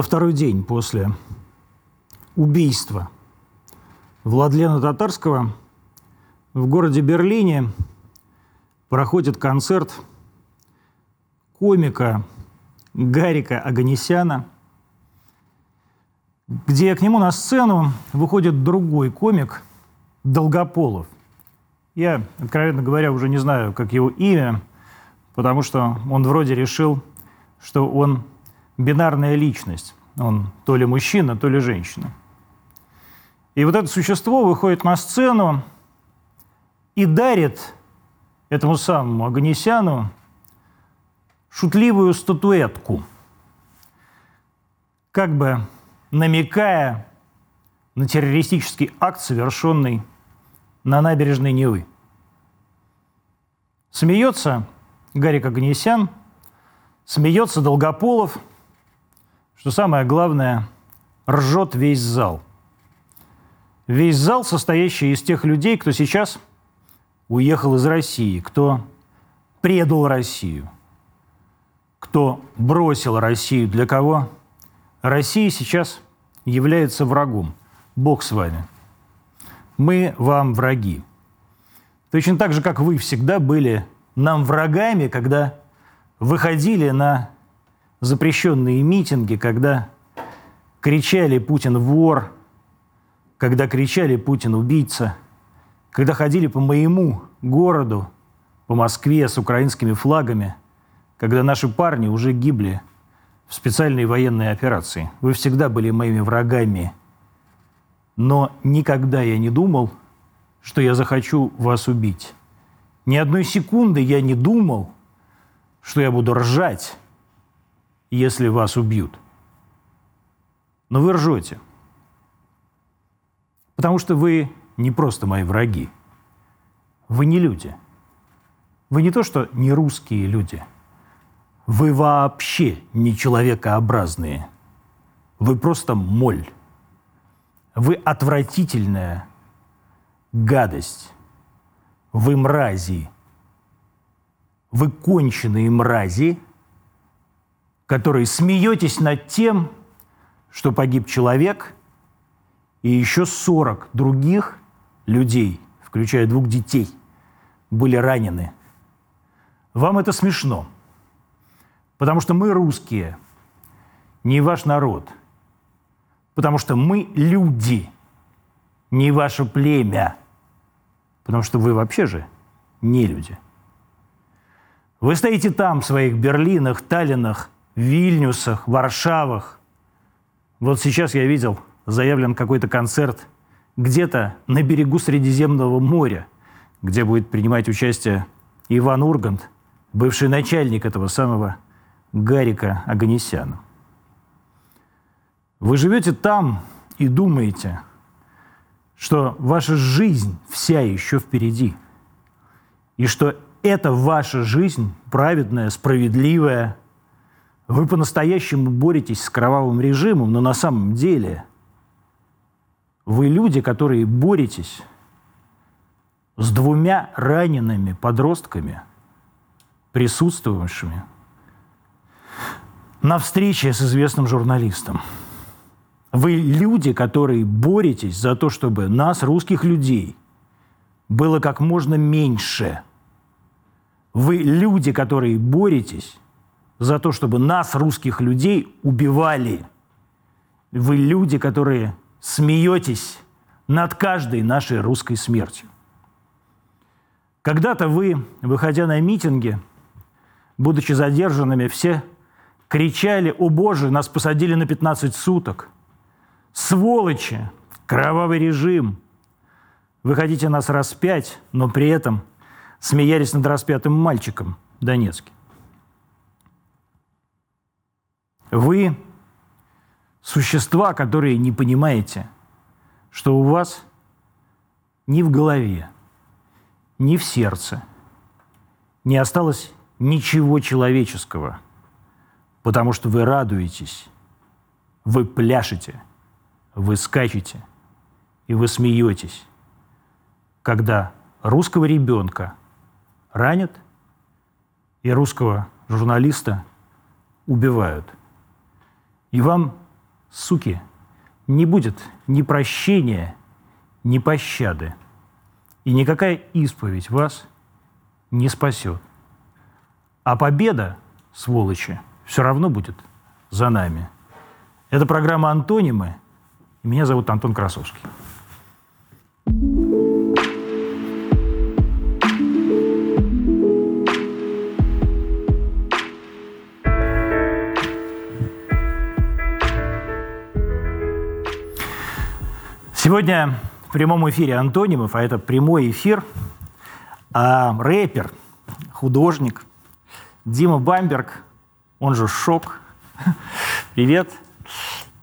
На второй день после убийства Владлена Татарского в городе Берлине проходит концерт комика Гарика Аганесяна, где к нему на сцену выходит другой комик Долгополов. Я, откровенно говоря, уже не знаю, как его имя, потому что он вроде решил, что он бинарная личность. Он то ли мужчина, то ли женщина. И вот это существо выходит на сцену и дарит этому самому Аганесяну шутливую статуэтку, как бы намекая на террористический акт, совершенный на набережной Невы. Смеется Гарик Аганесян, смеется Долгополов, что самое главное, ржет весь зал. Весь зал, состоящий из тех людей, кто сейчас уехал из России, кто предал Россию, кто бросил Россию, для кого Россия сейчас является врагом. Бог с вами. Мы вам враги. Точно так же, как вы всегда были нам врагами, когда выходили на запрещенные митинги, когда кричали «Путин вор», когда кричали «Путин убийца», когда ходили по моему городу, по Москве с украинскими флагами, когда наши парни уже гибли в специальной военной операции. Вы всегда были моими врагами. Но никогда я не думал, что я захочу вас убить. Ни одной секунды я не думал, что я буду ржать, если вас убьют. Но вы ржете. Потому что вы не просто мои враги. Вы не люди. Вы не то, что не русские люди. Вы вообще не человекообразные. Вы просто моль. Вы отвратительная гадость. Вы мрази. Вы конченые мрази, которые смеетесь над тем, что погиб человек, и еще 40 других людей, включая двух детей, были ранены. Вам это смешно, потому что мы русские, не ваш народ, потому что мы люди, не ваше племя, потому что вы вообще же не люди. Вы стоите там, в своих Берлинах, Таллинах, Вильнюсах, Варшавах. Вот сейчас я видел, заявлен какой-то концерт где-то на берегу Средиземного моря, где будет принимать участие Иван Ургант, бывший начальник этого самого Гарика Аганесяна. Вы живете там и думаете, что ваша жизнь вся еще впереди, и что это ваша жизнь праведная, справедливая, вы по-настоящему боретесь с кровавым режимом, но на самом деле вы люди, которые боретесь с двумя ранеными подростками, присутствовавшими на встрече с известным журналистом. Вы люди, которые боретесь за то, чтобы нас, русских людей, было как можно меньше. Вы люди, которые боретесь за то, чтобы нас, русских людей, убивали. Вы люди, которые смеетесь над каждой нашей русской смертью. Когда-то вы, выходя на митинги, будучи задержанными, все кричали, «О Боже, нас посадили на 15 суток! Сволочи! Кровавый режим! Вы хотите нас распять, но при этом смеялись над распятым мальчиком Донецкий. Вы существа, которые не понимаете, что у вас ни в голове, ни в сердце не осталось ничего человеческого, потому что вы радуетесь, вы пляшете, вы скачете и вы смеетесь, когда русского ребенка ранят и русского журналиста убивают – И вам, суки, не будет ни прощения, ни пощады. И никакая исповедь вас не спасет. А победа, сволочи, все равно будет за нами. Это программа «Антонимы». Меня зовут Антон Красовский. Сегодня в прямом эфире антонимов, а это прямой эфир, а, рэпер, художник Дима Бамберг, он же Шок. Привет.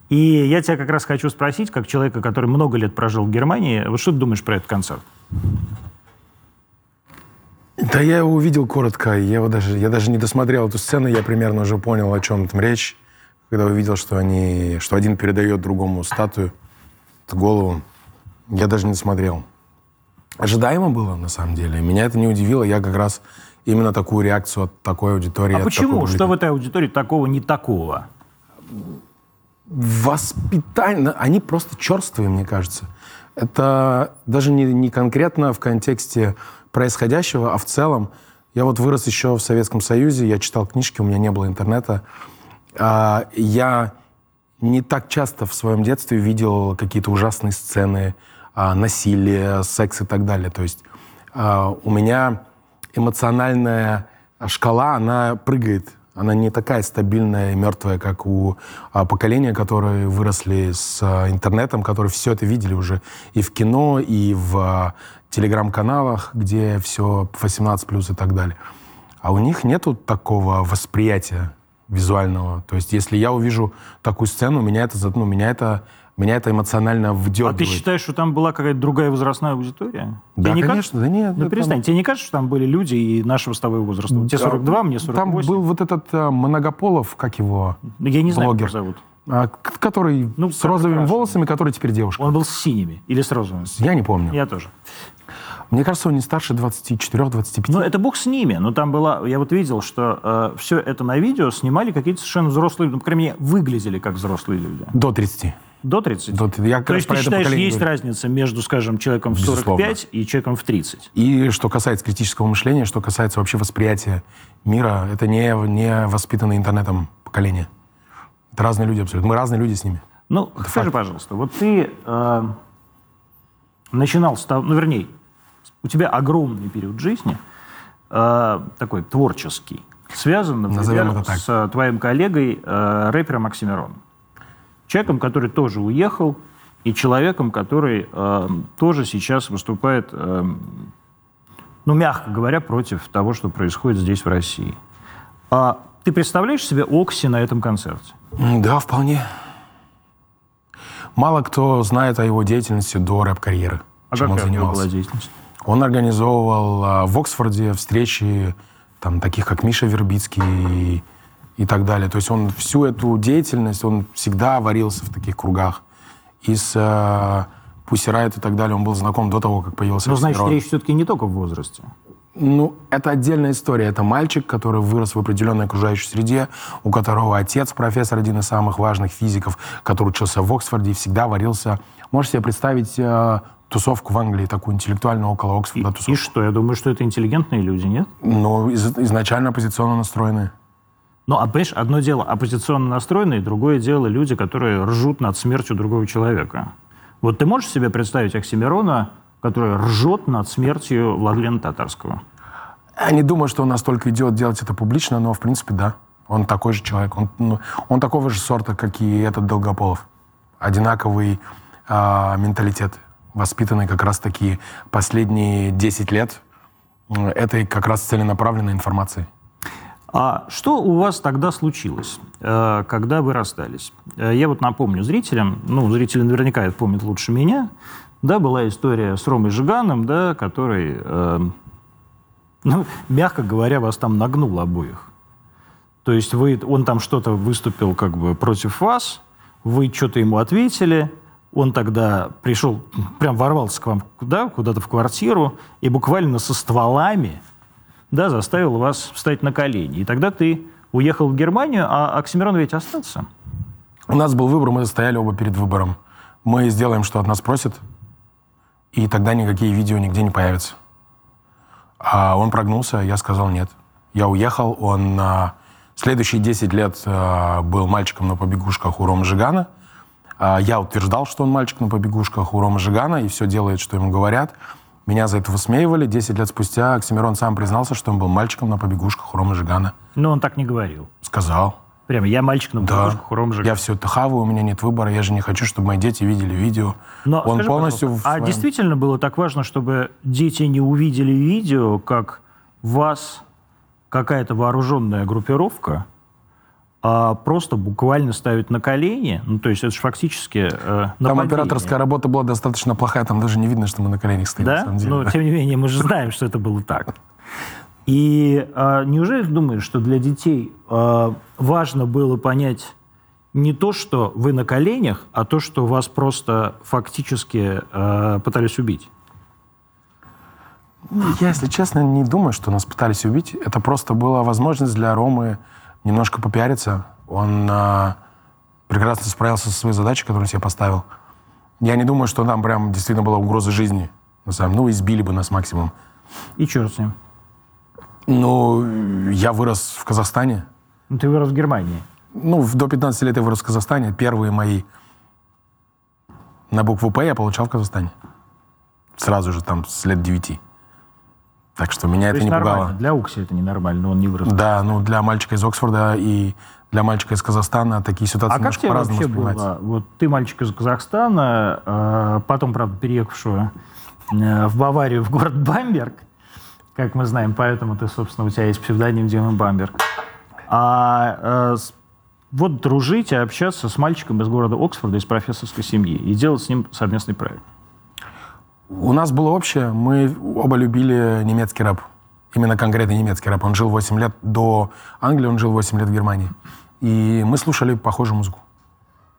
И я тебя как раз хочу спросить, как человека, который много лет прожил в Германии, вот что ты думаешь про этот концерт? Да я его увидел коротко, я, его даже, я даже не досмотрел эту сцену, я примерно уже понял, о чем там речь, когда увидел, что, они, что один передает другому статую голову. Я даже не смотрел. Ожидаемо было, на самом деле. Меня это не удивило. Я как раз именно такую реакцию от такой аудитории... А почему? Что в этой аудитории такого не такого? Воспитание... Они просто черствые, мне кажется. Это даже не, не конкретно в контексте происходящего, а в целом. Я вот вырос еще в Советском Союзе, я читал книжки, у меня не было интернета. А, я не так часто в своем детстве видел какие-то ужасные сцены а, насилия, секс и так далее. То есть а, у меня эмоциональная шкала, она прыгает. Она не такая стабильная и мертвая, как у а, поколения, которые выросли с а, интернетом, которые все это видели уже и в кино, и в а, телеграм-каналах, где все 18+, и так далее. А у них нету такого восприятия визуального. То есть, если я увижу такую сцену, меня это, ну, меня это, меня это эмоционально вдергивает. А ты считаешь, что там была какая-то другая возрастная аудитория? Да, Тебе конечно, кажется? да нет. Ну, да, перестань. там... Тебе не кажется, что там были люди и нашего с тобой возраста? Вот тебе 42, мне 48. Там был вот этот а, Многополов, как его, Ну, Я не знаю, блогер. как его зовут. а, который Ну, с розовыми хорошо. волосами, который теперь девушка. Он был с синими или с розовыми? Я не помню. Я тоже. Мне кажется, он не старше 24-25. Ну, это бог с ними. Но там была... Я вот видел, что все это на видео снимали какие-то совершенно взрослые... Ну, по крайней мере, выглядели как взрослые люди. До 30. До 30? До- я То есть ты это считаешь, есть говорю. разница между, скажем, человеком в Безусловно. 45 и человеком в 30? И что касается критического мышления, что касается вообще восприятия мира, это не, не воспитанное интернетом поколение. Это разные люди абсолютно. Мы разные люди с ними. Ну, скажи, пожалуйста, вот ты э, начинал с того, ну, вернее, у тебя огромный период жизни, э, такой творческий, связан, например, с э, твоим коллегой, э, рэпером Оксимироном. Человеком, который тоже уехал, и человеком, который э, тоже сейчас выступает, э, ну, мягко говоря, против того, что происходит здесь, в России. А ты представляешь себе Окси на этом концерте? Да, вполне. Мало кто знает о его деятельности до рэп-карьеры. А чем он какая него занимался. была деятельность? Он организовывал а, в Оксфорде встречи там, таких, как Миша Вербицкий и, и так далее. То есть он всю эту деятельность, он всегда варился в таких кругах. И с а, Riot и так далее он был знаком до того, как появился Ну, значит, речь все-таки не только в возрасте. Ну, это отдельная история. Это мальчик, который вырос в определенной окружающей среде, у которого отец профессор, один из самых важных физиков, который учился в Оксфорде и всегда варился. Можете себе представить э, тусовку в Англии, такую интеллектуальную около Оксфорда И тусовку? что? Я думаю, что это интеллигентные люди, нет? Ну, из- изначально оппозиционно настроенные. Ну, а понимаешь, одно дело оппозиционно настроенные, другое дело люди, которые ржут над смертью другого человека. Вот ты можешь себе представить Оксимирона, который ржет над смертью Владлена Татарского? Я не думаю, что он настолько идет делать это публично, но, в принципе, да. Он такой же человек. Он, ну, он такого же сорта, как и этот Долгополов. Одинаковый а, менталитет, воспитанный как раз-таки последние 10 лет м, этой как раз целенаправленной информацией. А что у вас тогда случилось, э, когда вы расстались? Э, Я вот напомню зрителям, ну, зрители наверняка это помнят лучше меня, да, была история с Ромой Жиганом, да, который, э, ну, мягко говоря, вас там нагнул обоих. То есть вы, он там что-то выступил как бы против вас, вы что-то ему ответили, он тогда пришел, прям ворвался к вам да, куда-то в квартиру и буквально со стволами да, заставил вас встать на колени. И тогда ты уехал в Германию, а Оксимирон ведь остался. У нас был выбор, мы стояли оба перед выбором. Мы сделаем, что от нас просят, и тогда никакие видео нигде не появятся. А он прогнулся, я сказал нет. Я уехал, он а, следующие 10 лет а, был мальчиком на побегушках у Ромы Жигана. А, я утверждал, что он мальчик на побегушках у Ромы Жигана, и все делает, что ему говорят. Меня за это высмеивали. 10 лет спустя Оксимирон сам признался, что он был мальчиком на побегушках у Ромы Жигана. Но он так не говорил. Сказал. Прямо, я мальчик на Да. побегушках у Ромы Жигана. Я все это хаваю, у меня нет выбора, я же не хочу, чтобы мои дети видели видео. Но он скажи, полностью... в А действительно было так важно, чтобы дети не увидели видео, как вас какая-то вооруженная группировка а просто буквально ставит на колени? Ну, то есть это же фактически э, Там операторская работа была достаточно плохая, там даже не видно, что мы на коленях стоим. на Да? самом деле, Но, да. тем не менее, мы же знаем, что это было так. И а, неужели думаешь, что для детей а, важно было понять не то, что вы на коленях, а то, что вас просто фактически а, пытались убить? Я, если честно, не думаю, что нас пытались убить. Это просто была возможность для Ромы немножко попиариться. Он а, прекрасно справился со своей задачей, которую он себе поставил. Я не думаю, что нам прям действительно была угроза жизни. На самом Ну, избили бы нас максимум. И черт с ним. Ну, я вырос в Казахстане. Ну, ты вырос в Германии. Ну, в- до 15 лет я вырос в Казахстане. Первые мои на букву «П» я получал в Казахстане. Сразу же, там, с лет 9. Так что меня То это не нормально. пугало. Для Укси это ненормально, он не вырос. Да, ну, для мальчика из Оксфорда и для мальчика из Казахстана такие ситуации А как немножко тебе по-разному вообще воспринимаются. было? Вот ты мальчик из Казахстана, э, потом, правда, переехавшего э, в Баварию, в город Бамберг, как мы знаем, поэтому ты, собственно, у тебя есть псевдоним Дима Бамберг. А э, вот дружить и общаться с мальчиком из города Оксфорда, из профессорской семьи, и делать с ним совместный проект. У нас было общее. Мы оба любили немецкий рэп. Именно конкретно немецкий рэп. Он жил 8 лет до Англии, он жил 8 лет в Германии. И мы слушали похожую музыку.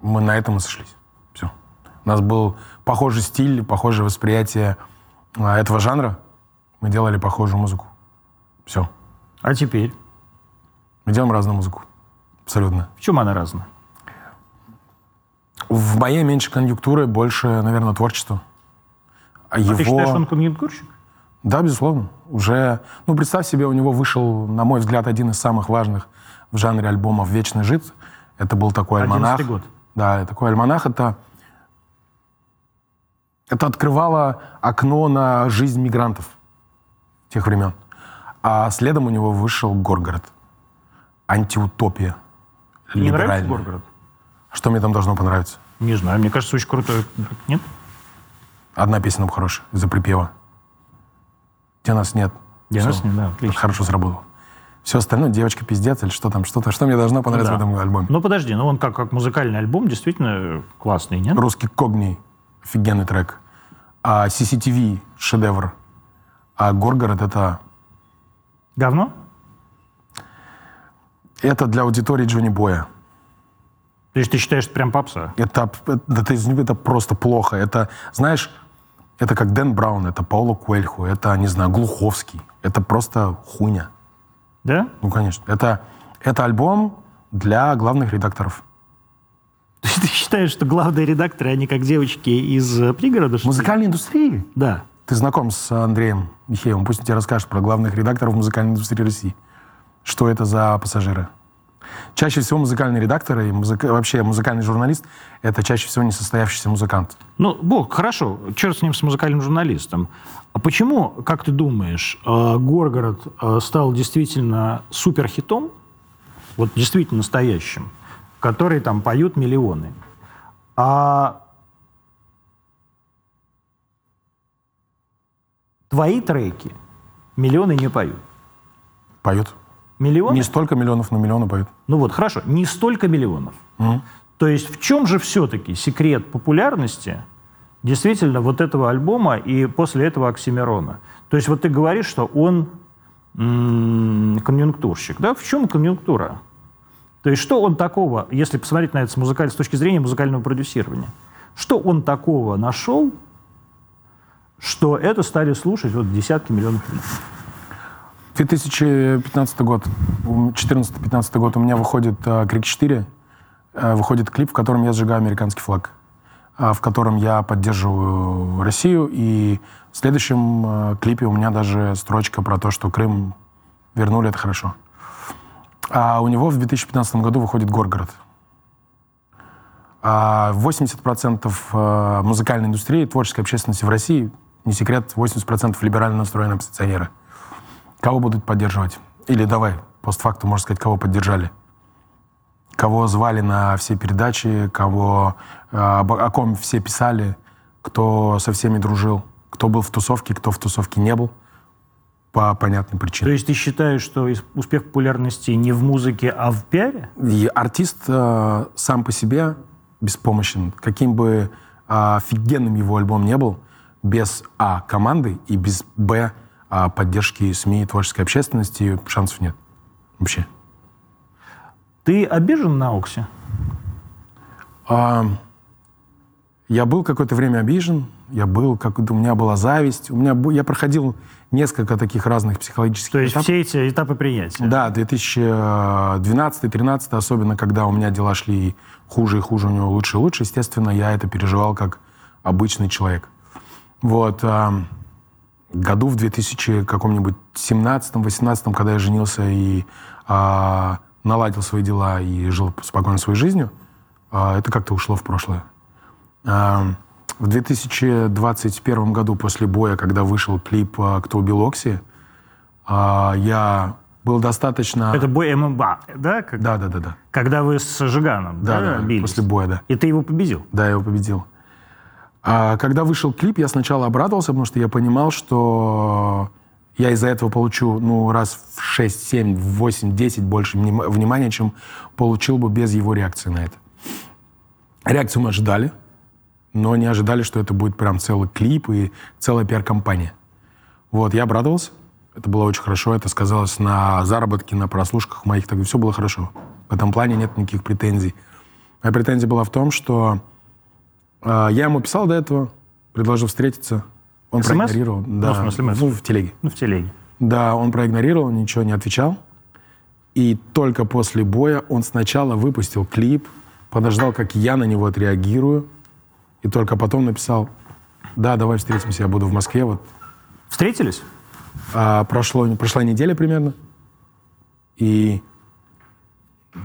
Мы на этом и сошлись. Все. У нас был похожий стиль, похожее восприятие а, этого жанра. Мы делали похожую музыку. Все. А теперь? Мы делаем разную музыку. Абсолютно. В чем она разная? В моей меньше конъюнктуры, больше, наверное, творчества. А А ты считаешь, он конъюнктурщик? Да, безусловно. Уже, ну, представь себе, у него вышел, на мой взгляд, один из самых важных в жанре альбомов «Вечный жид». Это был такой альманах. 11-й год. Да, такой альманах. Это, это открывало окно на жизнь мигрантов тех времен. А следом у него вышел «Горгород». Антиутопия. Не нравится. Горгород? Что мне там должно понравиться? Не знаю, мне кажется, очень крутой. Нет? Одна песня там хорошая, из-за припева. Где нас нет. Всё. нас не, да, отлично. Хорошо сработал. Все остальное, девочка пиздец или что там, что-то, что мне должно понравиться Да. в этом альбоме. Ну подожди, ну он как, как музыкальный альбом действительно классный, нет? Русский Когний, офигенный трек. А CCTV, шедевр. А Горгород это, Говно? это для аудитории Джонни Боя. То есть ты считаешь, это прям попса? Это, это, это, это просто плохо. Это, знаешь, это как Дэн Браун, это Пауло Куэльху, это, не знаю, Глуховский. Это просто хуйня. Да? Ну, конечно. Это, это альбом для главных редакторов. То есть ты считаешь, что главные редакторы, они как девочки из э, пригорода? что? Музыкальной индустрии? Да. Ты знаком с Андреем Михеевым, пусть он тебе расскажет про главных редакторов музыкальной индустрии России. Что это за пассажиры? Чаще всего музыкальные редакторы и музыка- вообще музыкальный журналист — это чаще всего несостоявшийся музыкант. Ну, бог, хорошо, черт с ним, с музыкальным журналистом. А почему, как ты думаешь, э, Горгород э, стал действительно суперхитом, вот действительно настоящим, который там поют миллионы, а твои треки миллионы не поют? Поют. Миллионы? Не столько миллионов, но миллионы поют. Ну вот, хорошо, не столько миллионов. Мгм. То есть в чем же все-таки секрет популярности действительно вот этого альбома и после этого Оксимирона? То есть вот ты говоришь, что он м, конъюнктурщик. Да? В чем конъюнктура? То есть что он такого, если посмотреть на это с, музыкаль- с точки зрения музыкального продюсирования, что он такого нашел, что это стали слушать вот десятки миллионов людей? 2015 год, 14-15 год у меня выходит а, «Крик 4». э, выходит клип, в котором я сжигаю американский флаг, а, в котором я поддерживаю Россию. И в следующем э, клипе у меня даже строчка про то, что Крым вернули, это хорошо. А у него в 2015 году выходит «Горгород». А 80% э, музыкальной индустрии, творческой общественности в России, не секрет, 80% либерально настроены оппозиционеры. Кого будут поддерживать? Или давай, постфактум, можно сказать, кого поддержали? Кого звали на все передачи, кого, э, о ком все писали, кто со всеми дружил, кто был в тусовке, кто в тусовке не был по понятным причинам. То есть ты считаешь, что успех популярности не в музыке, а в пиаре? И артист э, сам по себе беспомощен. Каким бы э, офигенным его альбом не был, без А команды и без Б а поддержки СМИ и творческой общественности шансов нет. Вообще. Ты обижен на Оксе? А, я был какое-то время обижен, я был, как у меня была зависть, у меня я проходил несколько таких разных психологических То есть этапов. все эти этапы принятия? Да, 2012-2013, особенно когда у меня дела шли хуже и хуже, у него лучше и лучше, естественно, я это переживал как обычный человек. Вот. Году в 2000 каком-нибудь 17-18, когда я женился и а, наладил свои дела и жил спокойно своей жизнью, а, это как-то ушло в прошлое. А, в 2021 году после боя, когда вышел клип а, «Кто убил Окси», а, я был достаточно... Это бой ММА, да? Как... Да, да, да, да. Когда вы с Жиганом, да, да, да бились? после боя, да. И ты его победил? Да, я его победил. А когда вышел клип, я сначала обрадовался, потому что я понимал, что я из-за этого получу, ну, раз в 6, 7, 8, 10 больше внимания, чем получил бы без его реакции на это. Реакцию мы ожидали, но не ожидали, что это будет прям целый клип и целая пиар-компания. Вот, я обрадовался. Это было очень хорошо. Это сказалось на заработке, на прослушках моих. Так все было хорошо. В этом плане нет никаких претензий. Моя претензия была в том, что я ему писал до этого, предложил встретиться. Он СМС? проигнорировал. Да, ну, в смысле, ну, в телеге. Ну, в телеге. Да, он проигнорировал, ничего не отвечал. И только после боя он сначала выпустил клип, подождал, как я на него отреагирую, и только потом написал, да, давай встретимся, я буду в Москве. Вот. Встретились? А, прошло, прошла неделя примерно. И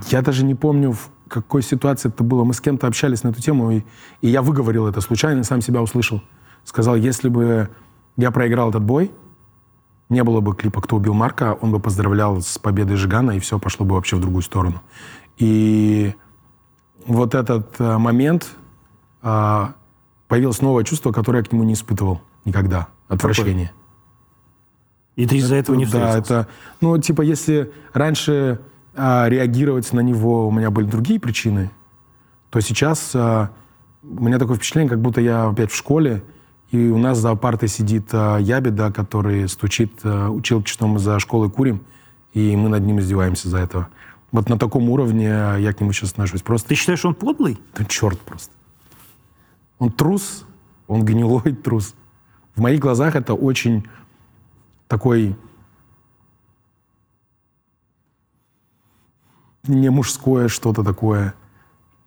я даже не помню, в какой ситуации это было. Мы с кем-то общались на эту тему, и, и я выговорил это случайно, сам себя услышал. Сказал, если бы я проиграл этот бой, не было бы клипа «Кто убил Марка», он бы поздравлял с победой Жигана, и все пошло бы вообще в другую сторону. И вот этот э, момент э, появилось новое чувство, которое я к нему не испытывал никогда. Отвращение. И ты из-за этого не встретился? Да, это... Ну, типа, если раньше а, реагировать на него у меня были другие причины, то сейчас а, у меня такое впечатление, как будто я опять в школе, и у нас за партой сидит а, Ябеда, который стучит а, училки, что мы за школой курим, и мы над ним издеваемся за это. Вот на таком уровне я к нему сейчас отношусь. Просто... Ты считаешь, он подлый? Да черт просто. Он трус, он гнилой трус. В моих глазах это очень такой не мужское что-то такое,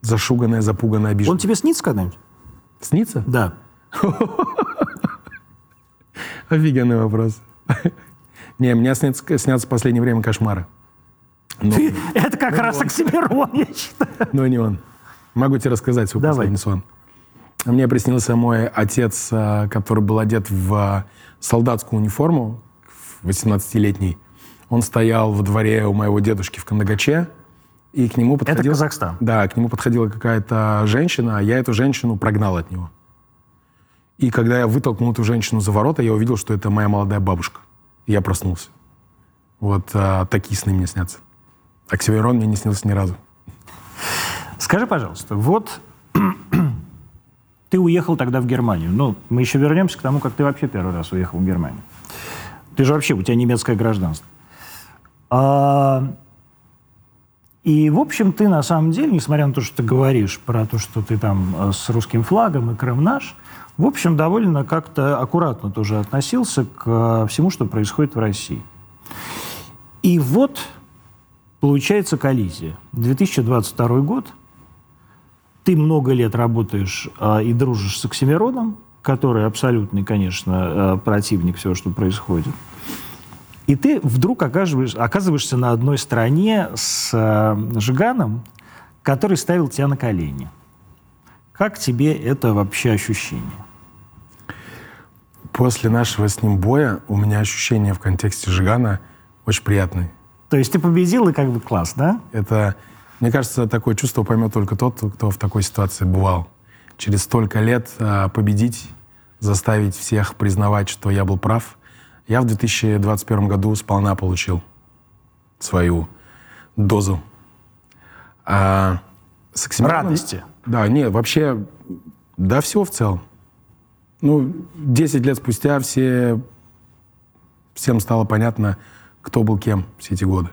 зашуганное, запуганное, обиженное. Он тебе снится когда-нибудь? Снится? Да. Офигенный вопрос. Не, мне снятся, снятся в последнее время кошмары. Но, это как раз Оксимирон, я считаю. Но не он. Могу тебе рассказать свой Давай. последний сон. Мне приснился мой отец, а, который был одет в а, солдатскую униформу, 18-летний. Он стоял во дворе у моего дедушки в Кандагаче, и к нему подходила... Это Казахстан? Да, к нему подходила какая-то женщина, а я эту женщину прогнал от него. И когда я вытолкнул эту женщину за ворота, я увидел, что это моя молодая бабушка. И я проснулся. Вот а, такие сны мне снятся. Оксимирон мне не снился ни разу. Скажи, пожалуйста, вот ты уехал тогда в Германию. Ну, мы еще вернемся к тому, как ты вообще первый раз уехал в Германию. Ты же вообще, у тебя немецкое гражданство. А, и, в общем, ты на самом деле, несмотря на то, что ты говоришь про то, что ты там э, с русским флагом и Крым наш, в общем, довольно как-то аккуратно тоже относился к э, всему, что происходит в России. И вот получается коллизия. 2022 год, ты много лет работаешь э, и дружишь с Оксимироном, который абсолютный, конечно, противник всего, что происходит. И ты вдруг оказываешься, оказываешься на одной стороне с э, Жиганом, который ставил тебя на колени. Как тебе это вообще ощущение? После нашего с ним боя у меня ощущение в контексте Жигана очень приятное. То есть ты победил, и как бы класс, да? Это, мне кажется, такое чувство поймет только тот, кто в такой ситуации бывал. Через столько лет э, победить, заставить всех признавать, что я был прав. Я в 2021 году сполна получил свою дозу. А с Оксимироном- Радости. Да, нет, вообще, да, всего в целом. Ну, 10 лет спустя все, всем стало понятно, кто был кем все эти годы.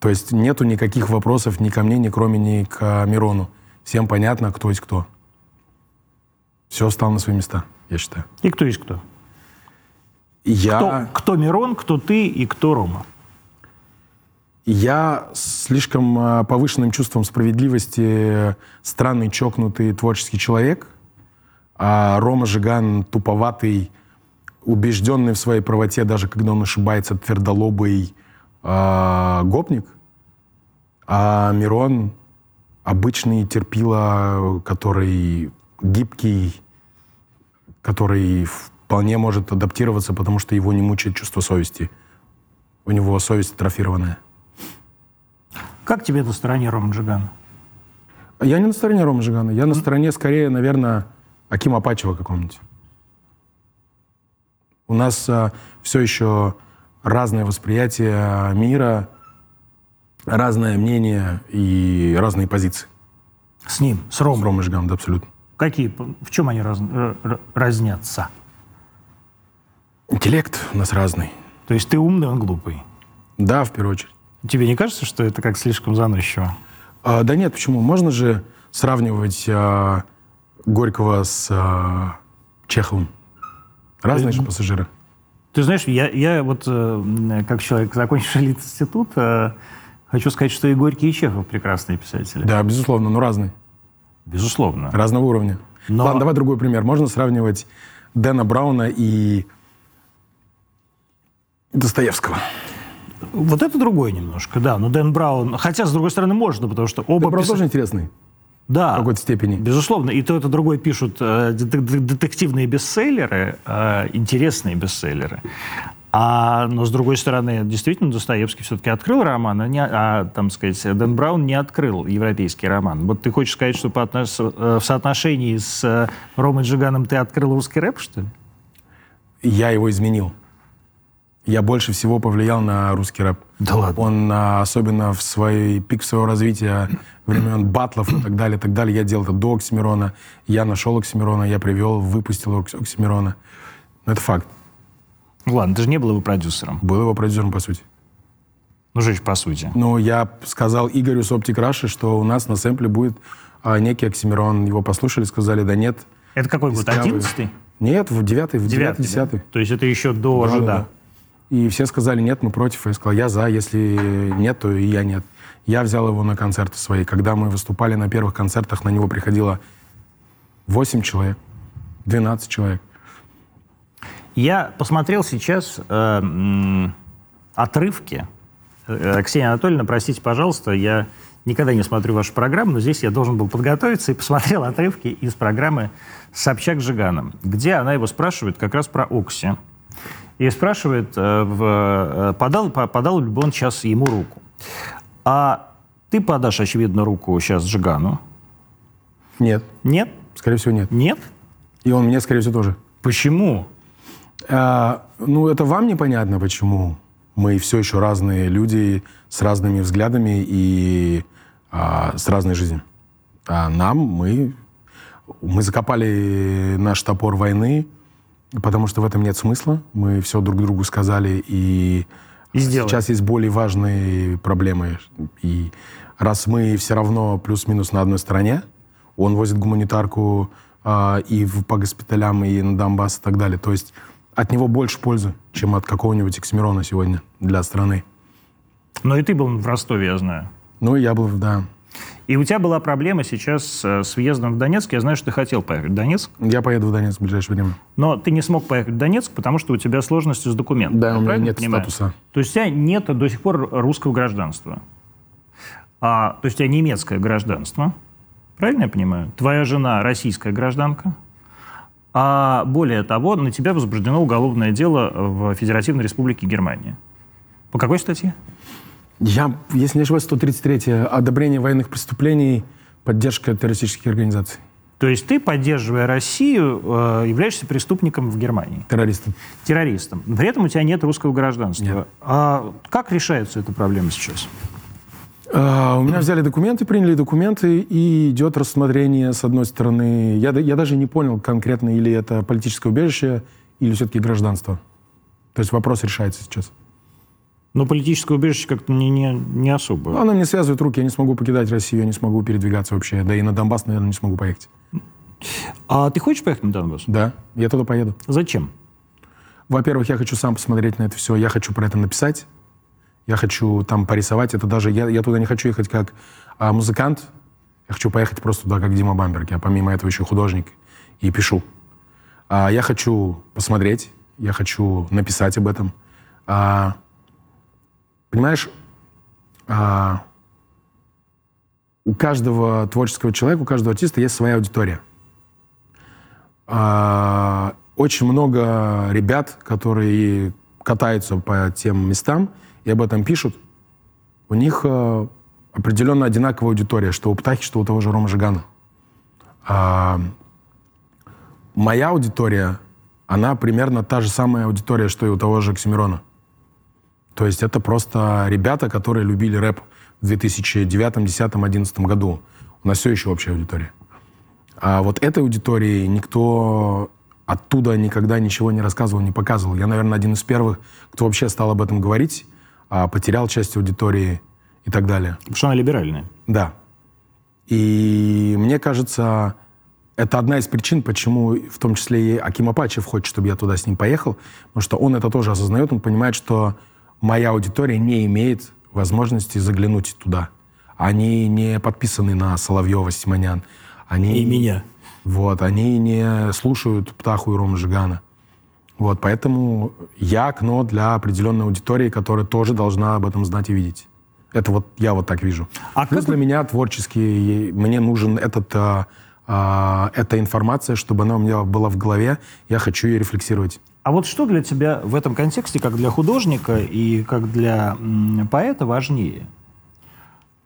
То есть нету никаких вопросов ни ко мне, ни кроме, ни к Мирону. Всем понятно, кто есть кто. Все стало на свои места, я считаю. И кто есть кто? Я... Кто, кто Мирон, кто ты и кто Рома? Я слишком а, повышенным чувством справедливости, странный, чокнутый творческий человек, а Рома Жиган туповатый, убежденный в своей правоте, даже когда он ошибается, твердолобый а, гопник. А Мирон обычный терпила, который гибкий, который вполне может адаптироваться, потому что его не мучает чувство совести. У него совесть атрофированная. Как тебе на стороне Рома Джигана? Я не на стороне Ромы Жигана. Я на стороне, скорее, наверное, Акима Апачева какого-нибудь. У нас все еще разное восприятие мира, разное мнение и разные позиции. С ним, с С Ромой. Жиганом, да, абсолютно. Какие, в чем они раз- р- разнятся? Интеллект у нас разный. То есть ты умный, он глупый. Да, в первую очередь. Тебе не кажется, что это как слишком заносчиво? А, да нет, почему? Можно же сравнивать а, Горького с а, Чеховым. Разные же пассажиры. Ты знаешь, я, я вот э, как человек, закончивший институт, э, хочу сказать, что и Горький, и Чехов прекрасные писатели. Да, безусловно, но разные. Безусловно. Разного уровня. Но- Ладно, давай другой пример. Можно сравнивать Дэна Брауна и Достоевского. Вот это другое немножко, да. Но Дэн Браун... Хотя, с другой стороны, можно, потому что оба... Дэн Браун писа- тоже интересный Да. в какой-то степени. Безусловно, и то, и то другое пишут э, дет- дет- детективные бестселлеры, э, интересные бестселлеры. А, но, с другой стороны, действительно, Достоевский все-таки открыл роман, а, не- а, там сказать, Дэн Браун не открыл европейский роман. Вот ты хочешь сказать, что по отнош- э, в соотношении с э, Ромой Джиганом ты открыл русский рэп, что ли? Я его изменил. Я больше всего повлиял на русский рэп. Да ладно. Он, а, особенно в свой пик своего развития, времен батлов и так далее, и так далее, я делал это до Оксимирона. Я нашел Оксимирона, я привел, выпустил Окс- Оксимирона. Это факт. Ладно, ты же не был его продюсером. Был его продюсером, по сути. Ну, же по сути. Ну, я сказал Игорю с Optic Russia, что у нас на сэмпле будет а, некий Оксимирон. Его послушали, сказали, да нет. Это какой год? Одиннадцатый? Нет, в девятый, в девятый, Девятый, да? десятый. То есть это еще до Да, ожида. да, да. И все сказали, нет, мы против. Я сказал, я за, если нет, то и я нет. Я взял его на концерты свои. Когда мы выступали на первых концертах, на него приходило 8 человек, 12 человек. Я посмотрел сейчас э, отрывки. Э, Ксения Анатольевна, простите, пожалуйста, я никогда не смотрю вашу программу, но здесь я должен был подготовиться и посмотрел отрывки из программы «Собчак с Жиганом», где она его спрашивает как раз про Окси. И спрашивает, э, э, подал, по- подал ли бы он сейчас ему руку. А ты подашь, очевидно, руку сейчас Жигану? Нет, Нет? скорее всего, нет. Нет? И он мне, скорее всего, тоже. Почему? А, ну, это вам непонятно, почему мы все еще разные люди с разными взглядами и а, с разной жизнью. А нам мы, мы закопали наш топор войны, потому что в этом нет смысла. Мы все друг другу сказали, и, И сделали. сейчас есть более важные проблемы. И раз мы все равно плюс-минус на одной стороне, он возит гуманитарку а, и в, по госпиталям, и на Донбасс и так далее. То есть от него больше пользы, чем от какого-нибудь Оксимирона сегодня для страны. Но и ты был в Ростове, я знаю. Ну, я был, да. И у тебя была проблема сейчас э, с въездом в Донецк. Я знаю, что ты хотел поехать в Донецк. Я поеду в Донецк в ближайшее время. Но ты не смог поехать в Донецк, потому что у тебя сложности с документами. Да, у меня нет понимаю? статуса. То есть у тебя нет до сих пор русского гражданства. А, то есть у тебя немецкое гражданство. Правильно я понимаю? Твоя жена российская гражданка. А более того, на тебя возбуждено уголовное дело в Федеративной Республике Германия. По какой статье? Я, если не ошибаюсь, 133 одобрение военных преступлений, поддержка террористических организаций. То есть ты, поддерживая Россию, э, являешься преступником в Германии? Террористом. Террористом. При этом у тебя нет русского гражданства. Нет. А как решается эта проблема сейчас? А, у меня взяли документы, приняли документы, и идет рассмотрение, с одной стороны, я, я даже не понял конкретно, или это политическое убежище, или все-таки гражданство. То есть вопрос решается сейчас. Но политическое убежище как-то не, не, не особо. Она мне связывает руки, я не смогу покидать Россию, я не смогу передвигаться вообще. Да и на Донбасс, наверное, не смогу поехать. А ты хочешь поехать на Донбасс? Да, я туда поеду. Зачем? Во-первых, я хочу сам посмотреть на это все, я хочу про это написать. Я хочу там порисовать. Это даже я, я туда не хочу ехать как а, музыкант. Я хочу поехать просто туда как Дима Бамберг. Я помимо этого еще художник и пишу. А, я хочу посмотреть. Я хочу написать об этом. А, понимаешь, а, у каждого творческого человека, у каждого артиста есть своя аудитория. А, очень много ребят, которые катаются по тем местам, и об этом пишут, у них э, определенно одинаковая аудитория, что у Птахи, что у того же Рома Жигана. А, моя аудитория, она примерно та же самая аудитория, что и у того же Оксимирона. То есть это просто ребята, которые любили рэп в 2009, 2010, 2011 году. У нас все еще общая аудитория. А вот этой аудитории никто оттуда никогда ничего не рассказывал, не показывал. Я, наверное, один из первых, кто вообще стал об этом говорить а, потерял часть аудитории и так далее. Потому что она либеральная. Да. И мне кажется, это одна из причин, почему в том числе и Аким Апачев хочет, чтобы я туда с ним поехал, потому что он это тоже осознает, он понимает, что моя аудитория не имеет возможности заглянуть туда. Они не подписаны на Соловьева, Симонян. Они, и меня. Вот, они не слушают Птаху и Рома Жигана. Вот, поэтому я окно для определенной аудитории, которая тоже должна об этом знать и видеть. Это вот я вот так вижу. А Плюс как... для меня творческий, мне нужен этот, а, а, эта информация, чтобы она у меня была в голове, я хочу ее рефлексировать. А вот что для тебя в этом контексте, как для художника и как для поэта, важнее?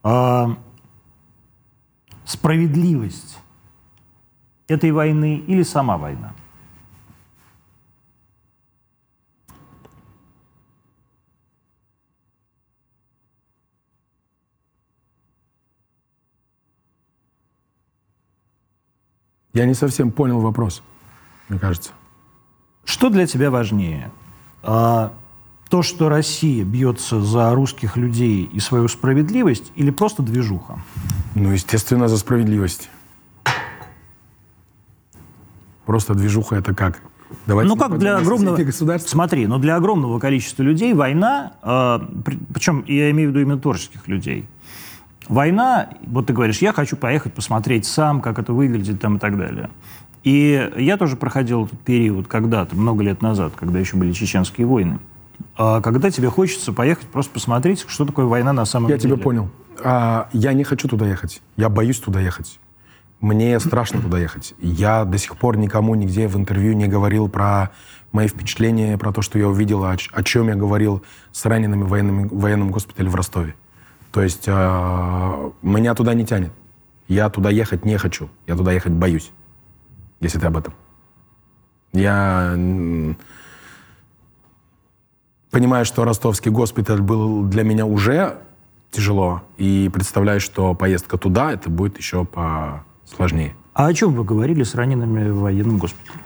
А, справедливость этой войны или сама война? Я не совсем понял вопрос, мне кажется. Что для тебя важнее? А, то, что Россия бьется за русских людей и свою справедливость, или просто движуха? Ну, естественно, за справедливость. Просто движуха это как? Давайте ну как для огромного... Смотри, но ну, для огромного количества людей война, э, при, причем я имею в виду именно творческих людей, Война, вот ты говоришь, я хочу поехать посмотреть сам, как это выглядит там и так далее. И я тоже проходил этот период когда-то, много лет назад, когда еще были чеченские войны. А когда тебе хочется поехать просто посмотреть, что такое война на самом я деле. Я тебя понял. А, я не хочу туда ехать. Я боюсь туда ехать. Мне страшно туда ехать. Я до сих пор никому нигде в интервью не говорил про мои впечатления, про то, что я увидел, о, о чем я говорил с ранеными в военном, военном госпитале в Ростове. То есть э, меня туда не тянет. Я туда ехать не хочу. Я туда ехать боюсь, если ты об этом. Я понимаю, что ростовский госпиталь был для меня уже тяжело, и представляю, что поездка туда, это будет еще посложнее. А о чем вы говорили с ранеными в военном госпитале?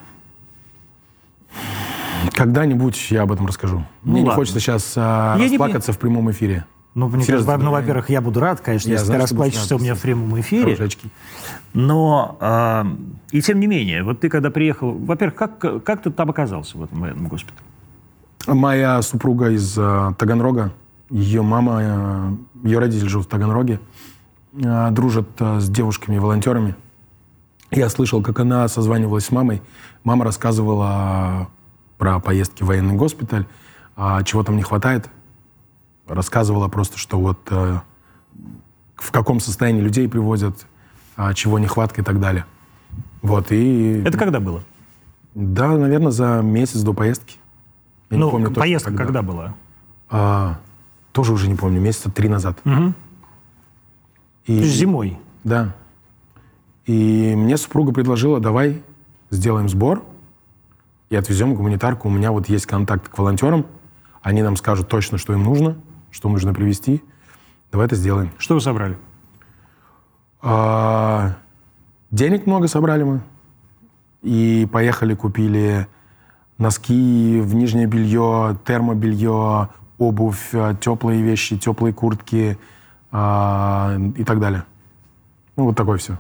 Когда-нибудь я об этом расскажу. Ну, Мне ладно. не хочется сейчас а, расплакаться не... в прямом эфире. Ну, мне кажется, ну, во-первых, я буду рад, конечно, я если знаю, ты расплачешься у меня в прямом эфире. Хорошечки. Но, э, и тем не менее, вот ты когда приехал, во-первых, как, как ты там оказался в этом военном госпитале? Моя супруга из э, Таганрога, ее мама, э, ее родители живут в Таганроге. э, дружит э, с девушками-волонтерами. Я слышал, как она созванивалась с мамой. Мама рассказывала про поездки в военный госпиталь, а, чего там не хватает. Рассказывала просто, что вот э, в каком состоянии людей привозят, а, чего нехватка и так далее. Вот, и... Это когда было? Да, наверное, за месяц до поездки. Я ну, помню поездка когда. когда была? А, тоже уже не помню, месяца три назад. Угу. И, зимой? Да. И мне супруга предложила, давай сделаем сбор и отвезем гуманитарку. У меня вот есть контакт к волонтерам. Они нам скажут точно, что им нужно, что нужно привезти. Давай это сделаем. Что вы собрали? А, денег много собрали мы. И поехали, купили носки в нижнее белье, термобелье, обувь, а, теплые вещи, теплые куртки а, и так далее. Ну, вот такое все.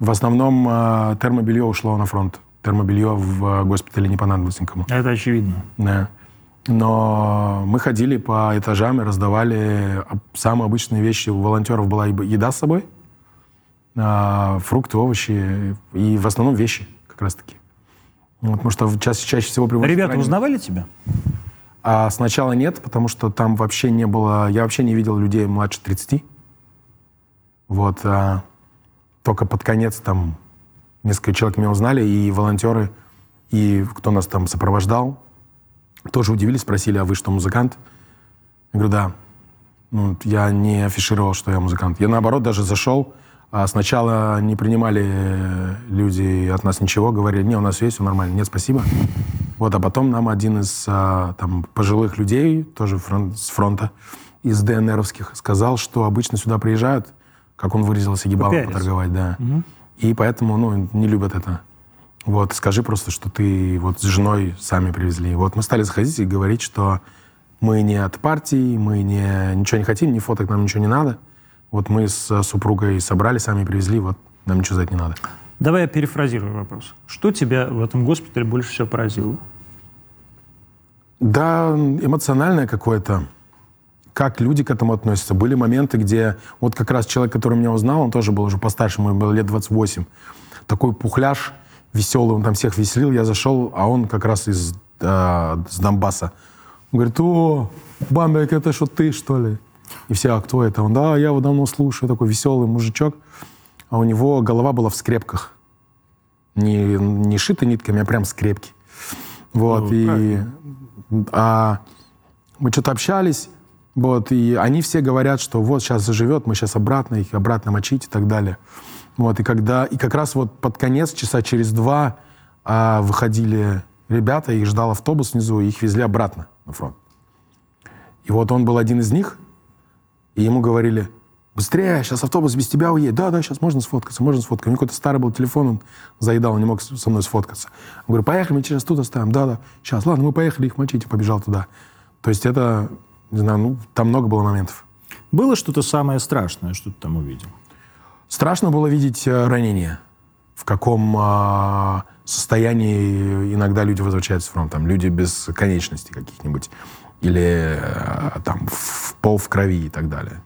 В основном э, термобелье ушло на фронт. Термобелье в госпитале не понадобилось никому. Это очевидно. Да. Но мы ходили по этажам и раздавали самые обычные вещи. У волонтеров была еда с собой, э, фрукты, овощи и в основном вещи как раз-таки. Вот, потому что чаще, чаще всего привозят... Ребята раненых. узнавали тебя? А сначала нет, потому что там вообще не было... Я вообще не видел людей младше 30. Вот. А только под конец там несколько человек меня узнали, и волонтеры, и кто нас там сопровождал, тоже удивились, спросили, а вы что, музыкант? Я говорю, да. Ну, я не афишировал, что я музыкант. Я, наоборот, даже зашел, а сначала не принимали люди от нас ничего, говорили, не, у нас есть, все нормально, нет, спасибо. Вот, а потом нам один из а, там, пожилых людей, тоже фронт, с фронта, из ДНРовских, сказал, что обычно сюда приезжают как он выразился, ебалом поторговать, да. Угу. И поэтому, ну, не любят это. Вот, скажи просто, что ты вот с женой сами привезли. Вот мы стали заходить и говорить, что мы не от партии, мы не, ничего не хотим, ни фоток нам ничего не надо. Вот мы с супругой собрали, сами привезли, вот нам ничего за это не надо. Давай я перефразирую вопрос. Что тебя в этом госпитале больше всего поразило? Да, эмоциональное какое-то как люди к этому относятся. Были моменты, где вот как раз человек, который меня узнал, он тоже был уже постарше, ему было лет 28. Такой пухляж, веселый, он там всех веселил. Я зашел, а он как раз из э, с Донбасса. Он говорит, о, Бамбек, это что ты, что ли? И все, а кто это? Он, да, я его давно слушаю, такой веселый мужичок. А у него голова была в скрепках. Не, не шита нитками, а прям скрепки. Вот, ну, и... А, мы что-то общались, вот, и они все говорят, что вот сейчас заживет, мы сейчас обратно их обратно мочить и так далее. Вот, и когда, и как раз вот под конец, часа через два, а, выходили ребята, их ждал автобус внизу, и их везли обратно на фронт. И вот он был один из них, и ему говорили, быстрее, сейчас автобус без тебя уедет. Да, да, сейчас можно сфоткаться, можно сфоткаться. У него какой-то старый был телефон, он заедал, он не мог со мной сфоткаться. Он говорю, поехали, мы сейчас тут оставим. Да, да, сейчас, ладно, мы поехали их мочить, и побежал туда. То есть это не знаю, ну, там много было моментов. Было что-то самое страшное, что ты там увидел? Страшно было видеть э, ранения. В каком э, состоянии иногда люди возвращаются с фронта. Там люди без конечностей каких-нибудь. Или э, там в пол в крови и так далее.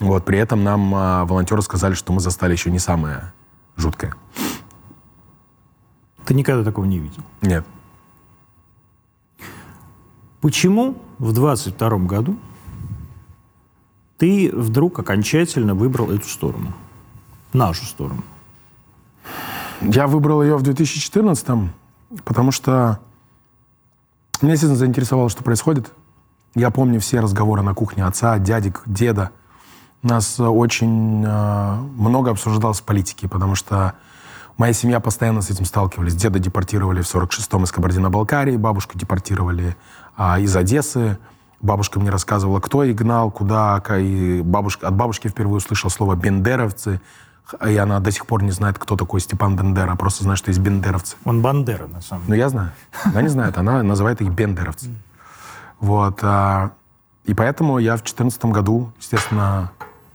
Вот, при этом нам э, волонтеры сказали, что мы застали еще не самое жуткое. Ты никогда такого не видел? Нет. Почему в 22 году ты вдруг окончательно выбрал эту сторону, нашу сторону? Я выбрал ее в 2014, потому что меня, естественно, заинтересовало, что происходит. Я помню все разговоры на кухне отца, дядек, деда. Нас очень э, много обсуждалось политики, потому что моя семья постоянно с этим сталкивались. Деда депортировали в 46-м из Кабардино-Балкарии, бабушку депортировали а, из Одессы. Бабушка мне рассказывала, кто их гнал, куда. И бабушка, от бабушки впервые услышал слово «бендеровцы». И она до сих пор не знает, кто такой Степан Бендера, просто знает, что есть бендеровцы. Он Бандера, на самом деле. Ну, я знаю. Она не знает, она называет их бендеровцы. Вот. А, и поэтому я в 2014 году, естественно,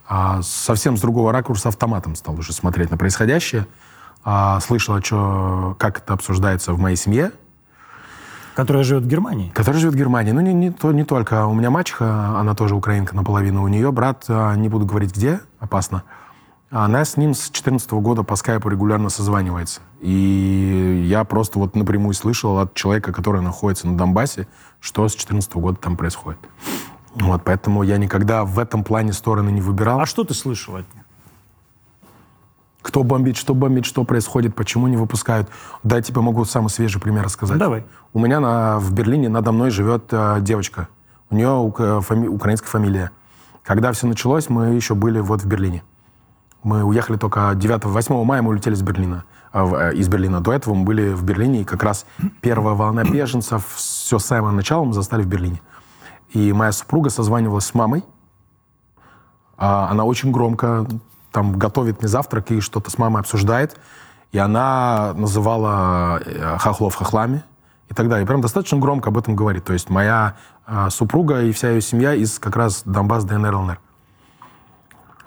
а, совсем с другого ракурса автоматом стал уже смотреть на происходящее. А, слышал, что, как это обсуждается в моей семье, Которая живет в Германии? Которая живет в Германии. Ну, не, не, то, не только. У меня мачеха, она тоже украинка наполовину. У нее брат, а, не буду говорить где, опасно. Она с ним с 2014 года по скайпу регулярно созванивается. И я просто вот напрямую слышал от человека, который находится на Донбассе, что с 2014 года там происходит. Вот, поэтому я никогда в этом плане стороны не выбирал. А что ты слышал от них? Кто бомбит, что бомбит, что происходит, почему не выпускают. Да, тебе могу самый свежий пример рассказать. Давай. У меня на, в Берлине надо мной живет э, девочка. У нее ука- фами- украинская фамилия. Когда все началось, мы еще были вот в Берлине. Мы уехали только 9-8 мая, мы улетели из Берлина. а, э, из Берлина. До этого мы были в Берлине, и как раз первая волна беженцев, все с самого начала мы застали в Берлине. И моя супруга созванивалась с мамой, а, она очень громко там готовит мне завтрак и что-то с мамой обсуждает. И она называла э, хохлов хохлами и так далее. И прям достаточно громко об этом говорит. То есть моя а, супруга и вся ее семья из как раз Донбасс, ДНР, ЛНР.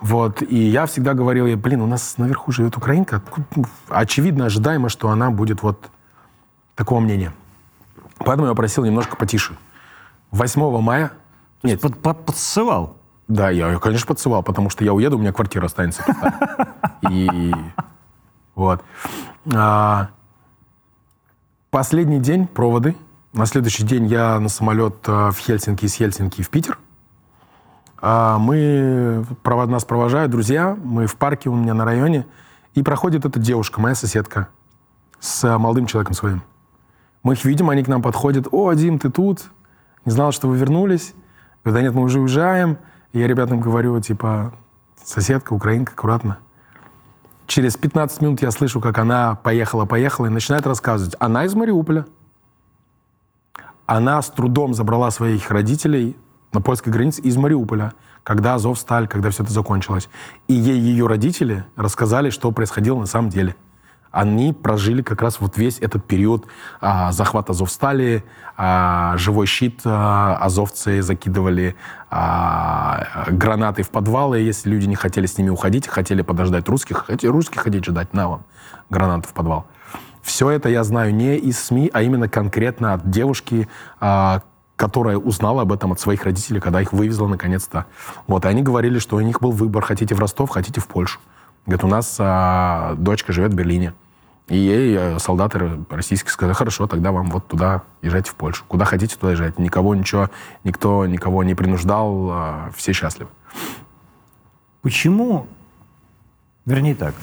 Вот. И я всегда говорил ей, блин, у нас наверху живет украинка. Очевидно, ожидаемо, что она будет вот такого мнения. Поэтому я просил немножко потише. 8 мая... Нет, Под, под- подсывал. да, я ее, конечно, подсывал, потому что я уеду, у меня квартира останется. И вот. А, Последний день проводы. На следующий день я на самолет а, в Хельсинки, из Хельсинки в Питер. А, Мы, нас провожают друзья, мы в парке у меня на районе, и проходит эта девушка, моя соседка, с а, молодым человеком своим. Мы их видим, они к нам подходят. «О, Дим, ты тут? Не знал, что вы вернулись?» Говорю, «Да нет, мы уже уезжаем». И я ребятам говорю, типа, соседка, украинка, аккуратно. Через 15 минут я слышу, как она поехала-поехала и начинает рассказывать. Она из Мариуполя. Она с трудом забрала своих родителей на польской границе из Мариуполя, когда Азов сталь, когда все это закончилось. И ей ее родители рассказали, что происходило на самом деле. Они прожили как раз вот весь этот период а, захвата Азовстали, а, живой щит а, азовцы закидывали а, гранаты в подвалы, если люди не хотели с ними уходить, хотели подождать русских, хотели русских ходить ждать, на вам, гранату в подвал. Все это я знаю не из СМИ, а именно конкретно от девушки, а, которая узнала об этом от своих родителей, когда их вывезла наконец-то. Вот, и они говорили, что у них был выбор, хотите в Ростов, хотите в Польшу. Говорят, у нас а, дочка живет в Берлине. И ей э, солдаты российские сказали, хорошо, тогда вам вот туда езжайте в Польшу. Куда хотите, туда езжайте. Никого ничего, никто никого не принуждал, а, все счастливы. Почему, вернее так,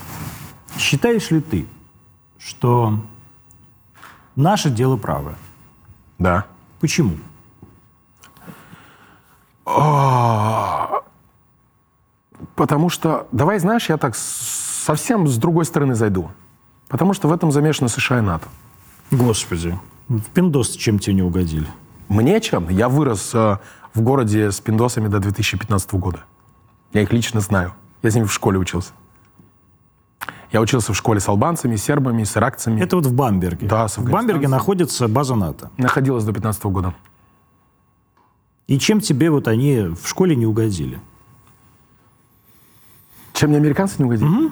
считаешь ли ты, что наше дело правое? Да. Почему? Потому что, давай, знаешь, я так с- совсем с другой стороны зайду. Потому что в этом замешаны США и НАТО. Господи, в пиндос чем тебе не угодили? Мне чем? Я вырос э, в городе с пиндосами до 2015 года. Я их лично знаю. Я с ними в школе учился. Я учился в школе с албанцами, сербами, с иракцами. Это вот в Бамберге. Да, с в Бамберге находится база НАТО. Находилась до 15 года. И чем тебе вот они в школе не угодили? Чем мне американцы не угодили?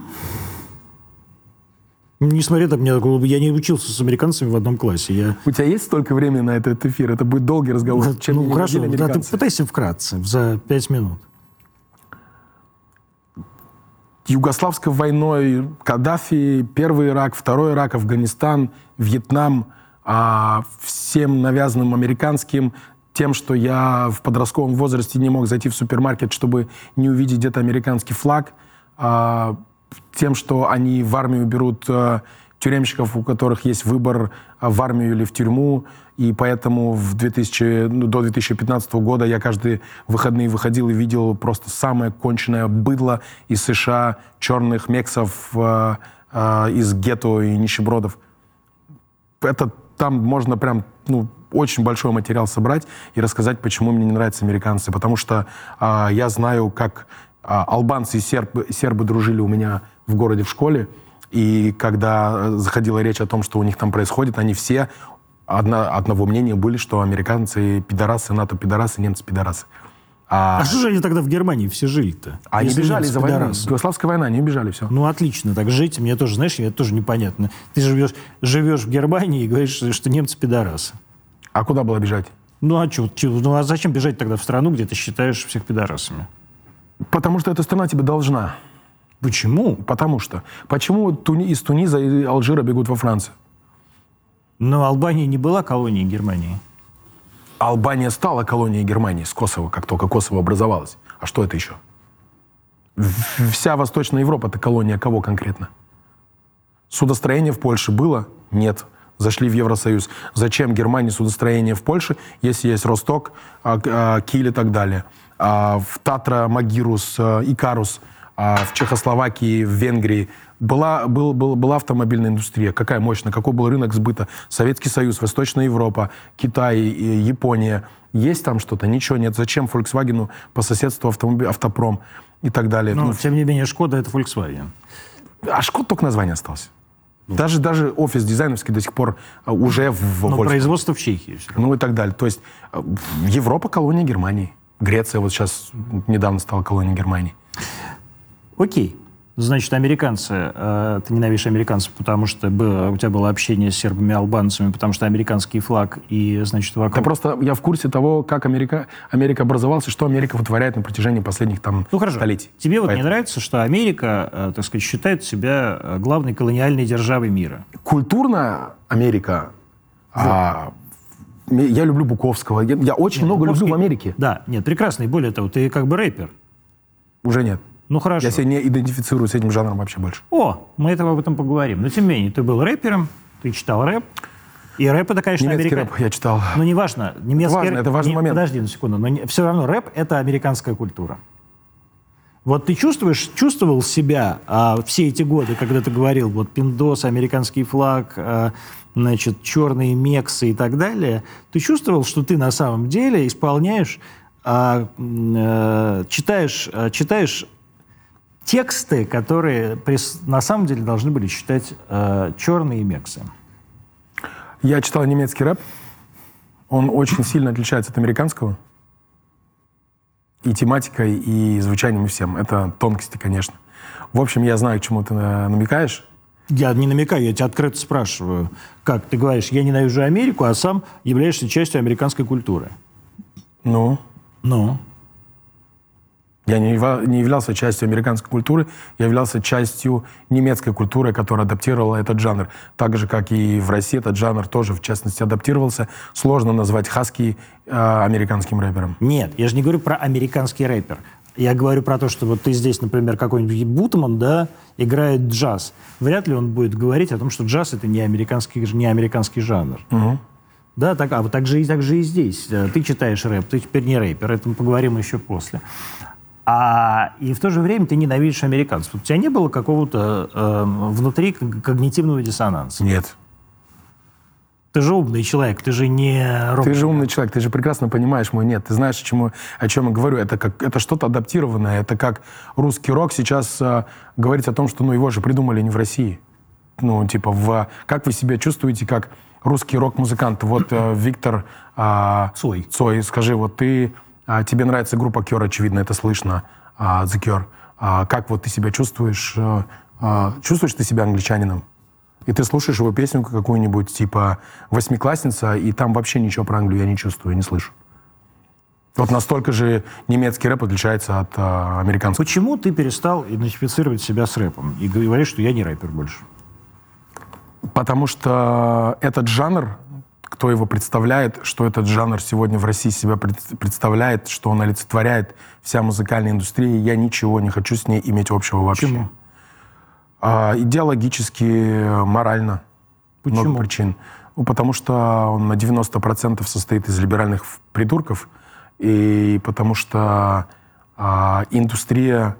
Несмотря так, мне, я не учился с американцами в одном классе. Я, У тебя есть столько времени на этот эфир? Это будет долгий разговор. Чем ну, мне не хорошо, да, ты пытайся вкратце, за пять минут. Югославской войной, Каддафи, первый Ирак, второй Ирак, Афганистан, Вьетнам, а, всем навязанным американским, тем, что я в подростковом возрасте не мог зайти в супермаркет, чтобы не увидеть где-то американский флаг, а, тем, что они в армию берут а, тюремщиков, у которых есть выбор а, в армию или в тюрьму, и поэтому в 2000, ну, до 2015 года я каждые выходные выходил и видел просто самое конченное быдло из США, черных мексов а, а, из гетто и нищебродов. Это там можно прям ну, очень большой материал собрать и рассказать, почему мне не нравятся американцы. Потому что а, я знаю, как а, албанцы и сербы, сербы дружили у меня в городе в школе. И когда э, заходила речь о том, что у них там происходит, они все одно, одного мнения были, что американцы пидорасы, НАТО пидорасы, немцы пидорасы. А, А что же они тогда в Германии все жили-то? они Если бежали за войну. Югославская война, они убежали, все. Ну, отлично, так жить, мне тоже, знаешь, мне тоже непонятно. Ты живешь, живешь в Германии и говоришь, что немцы пидорасы. А куда было бежать? Ну а чё, чё, ну а зачем бежать тогда в страну, где ты считаешь всех пидорасами? Потому что эта страна тебе должна. Почему? Потому что. Почему Туни- из Туниза и Алжира бегут во Францию? Но Албания не была колонией Германии. Албания стала колонией Германии с Косово, как только Косово образовалось. А что это еще? Вся Восточная Европа – это колония кого конкретно? Судостроение в Польше было? Нет. Зашли в Евросоюз. Зачем Германии судостроение в Польше, если есть Росток, а, а, Киль и так далее? А в Татра, Магирус, а, Икарус, в Чехословакии, в Венгрии была, был, был- была автомобильная индустрия. Какая мощная, какой был рынок сбыта? Советский Союз, Восточная Европа, Китай, Япония. Есть там что-то? Ничего нет. Зачем Volkswagen по соседству автомобиль, автопром и так далее? Но, Ну, тем не менее, Шкода — это Volkswagen. а Шкод только название осталось. Даже, даже офис дизайновский до сих пор а, уже в, Но производство в Чехии. Ну и так далее. То есть э, Европа колония Германии. Греция вот сейчас недавно стала колонией Германии. Окей. Значит, американцы, э, ты ненавидишь американцев, потому что было- у тебя было общение с сербами албанцами, потому что американский флаг и, значит, вокруг... просто я в курсе того, как Америка, Америка образовалась и что Америка вытворяет на протяжении последних там Ну хорошо. столетий. Тебе вот не Поэтому. нравится, что Америка, э, так сказать, считает себя э, главной колониальной державой мира? Культурно Америка... а, м- я люблю Буковского. Я, я очень много Буковский- люблю в Америке. Да, нет, прекрасно. И более того, ты как бы рэпер. Уже нет. Ну хорошо. Я себя не идентифицирую с этим жанром вообще больше. О, мы этого об этом поговорим. Но тем не менее, ты был рэпером, ты читал рэп. И рэп это, конечно, Немецкий америка- рэп я читал. Ну, неважно. Немецкий Важно, рэп- это важный не- момент. Подожди на секунду. Но все равно рэп — это американская культура. Вот ты чувствуешь, чувствовал себя а, все эти годы, когда ты говорил, вот пиндос, американский флаг, а, значит, черные мексы и так далее, ты чувствовал, что ты на самом деле исполняешь, а, э, читаешь, а, читаешь тексты, которые на самом деле должны были читать а, черные мексы. Я читал немецкий рэп. Он очень сильно отличается от американского. И тематикой, и звучанием, и всем. Это тонкости, конечно. В общем, я знаю, к чему ты э, намекаешь. Я не намекаю, я тебя открыто спрашиваю. Как ты говоришь, я ненавижу Америку, а сам являешься частью американской культуры. Ну, Ну, я не, не являлся частью американской культуры, я являлся частью немецкой культуры, которая адаптировала этот жанр. Так же, как и в России этот жанр тоже, в частности, адаптировался. Сложно назвать хаски э, американским рэпером. нет, я же не говорю про американский рэпер. Я говорю про то, что вот ты здесь, например, какой-нибудь Бутман, да, играет джаз. Вряд ли он будет говорить о том, что джаз это не американский, не американский жанр. Да, так, а вот так же, и, так же и здесь. Э, Ты читаешь рэп, ты теперь не рэпер, это мы поговорим еще после. А, и в то же время ты ненавидишь американцев. У тебя не было какого-то э, внутри ког- когнитивного диссонанса? Нет. Ты же умный человек, ты же не робот. Ты же умный человек, ты же прекрасно понимаешь мой нет. Ты знаешь, о чем, о чем я говорю. Это, как, это что-то адаптированное. Это как русский рок сейчас а, говорить о том, что ну, его же придумали не в России. Ну, типа, в, как вы себя чувствуете как русский рок-музыкант? Вот э, Виктор а, Цой. Цой, скажи, вот ты, а, тебе нравится группа Кер, очевидно, это слышно, а, The Cure. А, как вот ты себя чувствуешь? э, а, чувствуешь ты себя англичанином? И ты слушаешь его песню какую-нибудь, типа «Восьмиклассница», и там вообще ничего про Англию я не чувствую, не слышу. Вот настолько же немецкий рэп отличается от а, американского. Почему ты перестал идентифицировать себя с рэпом и говоришь, что я не рэпер больше? Потому что этот жанр, кто его представляет, что этот жанр сегодня в России себя пред- представляет, что он олицетворяет вся музыкальная индустрия, я ничего не хочу с ней иметь общего вообще. Почему? А, идеологически, морально. Почему? Много причин. Ну, потому что он на 90% состоит из либеральных придурков, и потому что а, индустрия,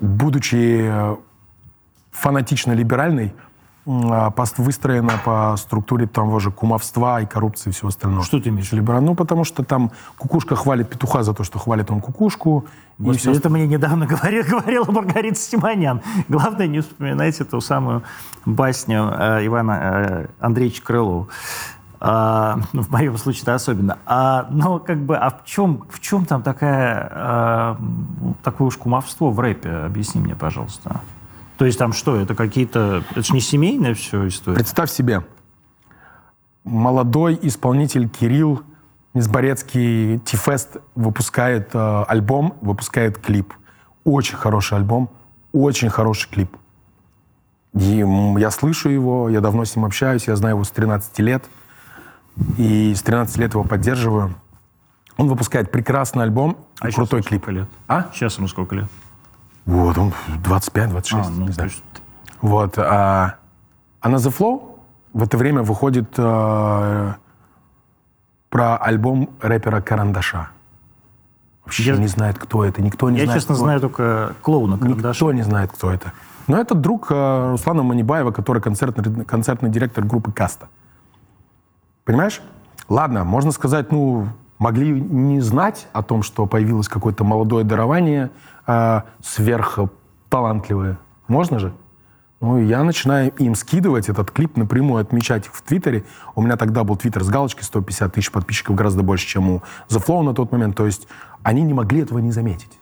будучи э, фанатично либеральной, выстроена по структуре того же кумовства и коррупции и всего остального. Что ты имеешь в виду? Ну, потому что там кукушка хвалит петуха за то, что хвалит он кукушку. Господи, всё это мне недавно говорил, говорила Маргарита Симонян. Главное, не вспоминайте ту самую басню э, Ивана э, Андреевича Крылова. А, ну, в моем случае это особенно. А, но как бы, а в чем, в чем там такая, а, такое уж кумовство в рэпе? Объясни мне, пожалуйста. То есть там что, это какие-то... Это же не семейная все история? Представь себе, молодой исполнитель Кирилл Низборецкий Тифест выпускает э, альбом, выпускает клип. Очень хороший альбом, очень хороший клип. И я слышу его, я давно с ним общаюсь, я знаю его с 13 лет. И с 13 лет его поддерживаю. Он выпускает прекрасный альбом и А крутой клип. лет? А? Сейчас ему сколько лет? Вот, он 25-26. А, ну, не знаю. есть Вот. А, а на The Flow в это время выходит э, про альбом рэпера Карандаша. Вообще Я- не знает, кто это. Никто не Я, знает. честно, кто- знаю только клоуна Карандаша. Никто не знает, кто это. Но это друг э, Руслана Манибаева, который концертный, концертный директор группы «Каста». Понимаешь? Ладно, можно сказать, ну, могли не знать о том, что появилось какое-то молодое дарование, э, сверхталантливое. Можно же? Ну, я начинаю им скидывать этот клип напрямую, отмечать их в Твиттере. У меня тогда был Твиттер с галочкой 150 тысяч подписчиков, гораздо больше, чем у The Flow на тот момент. То есть они не могли этого не заметить.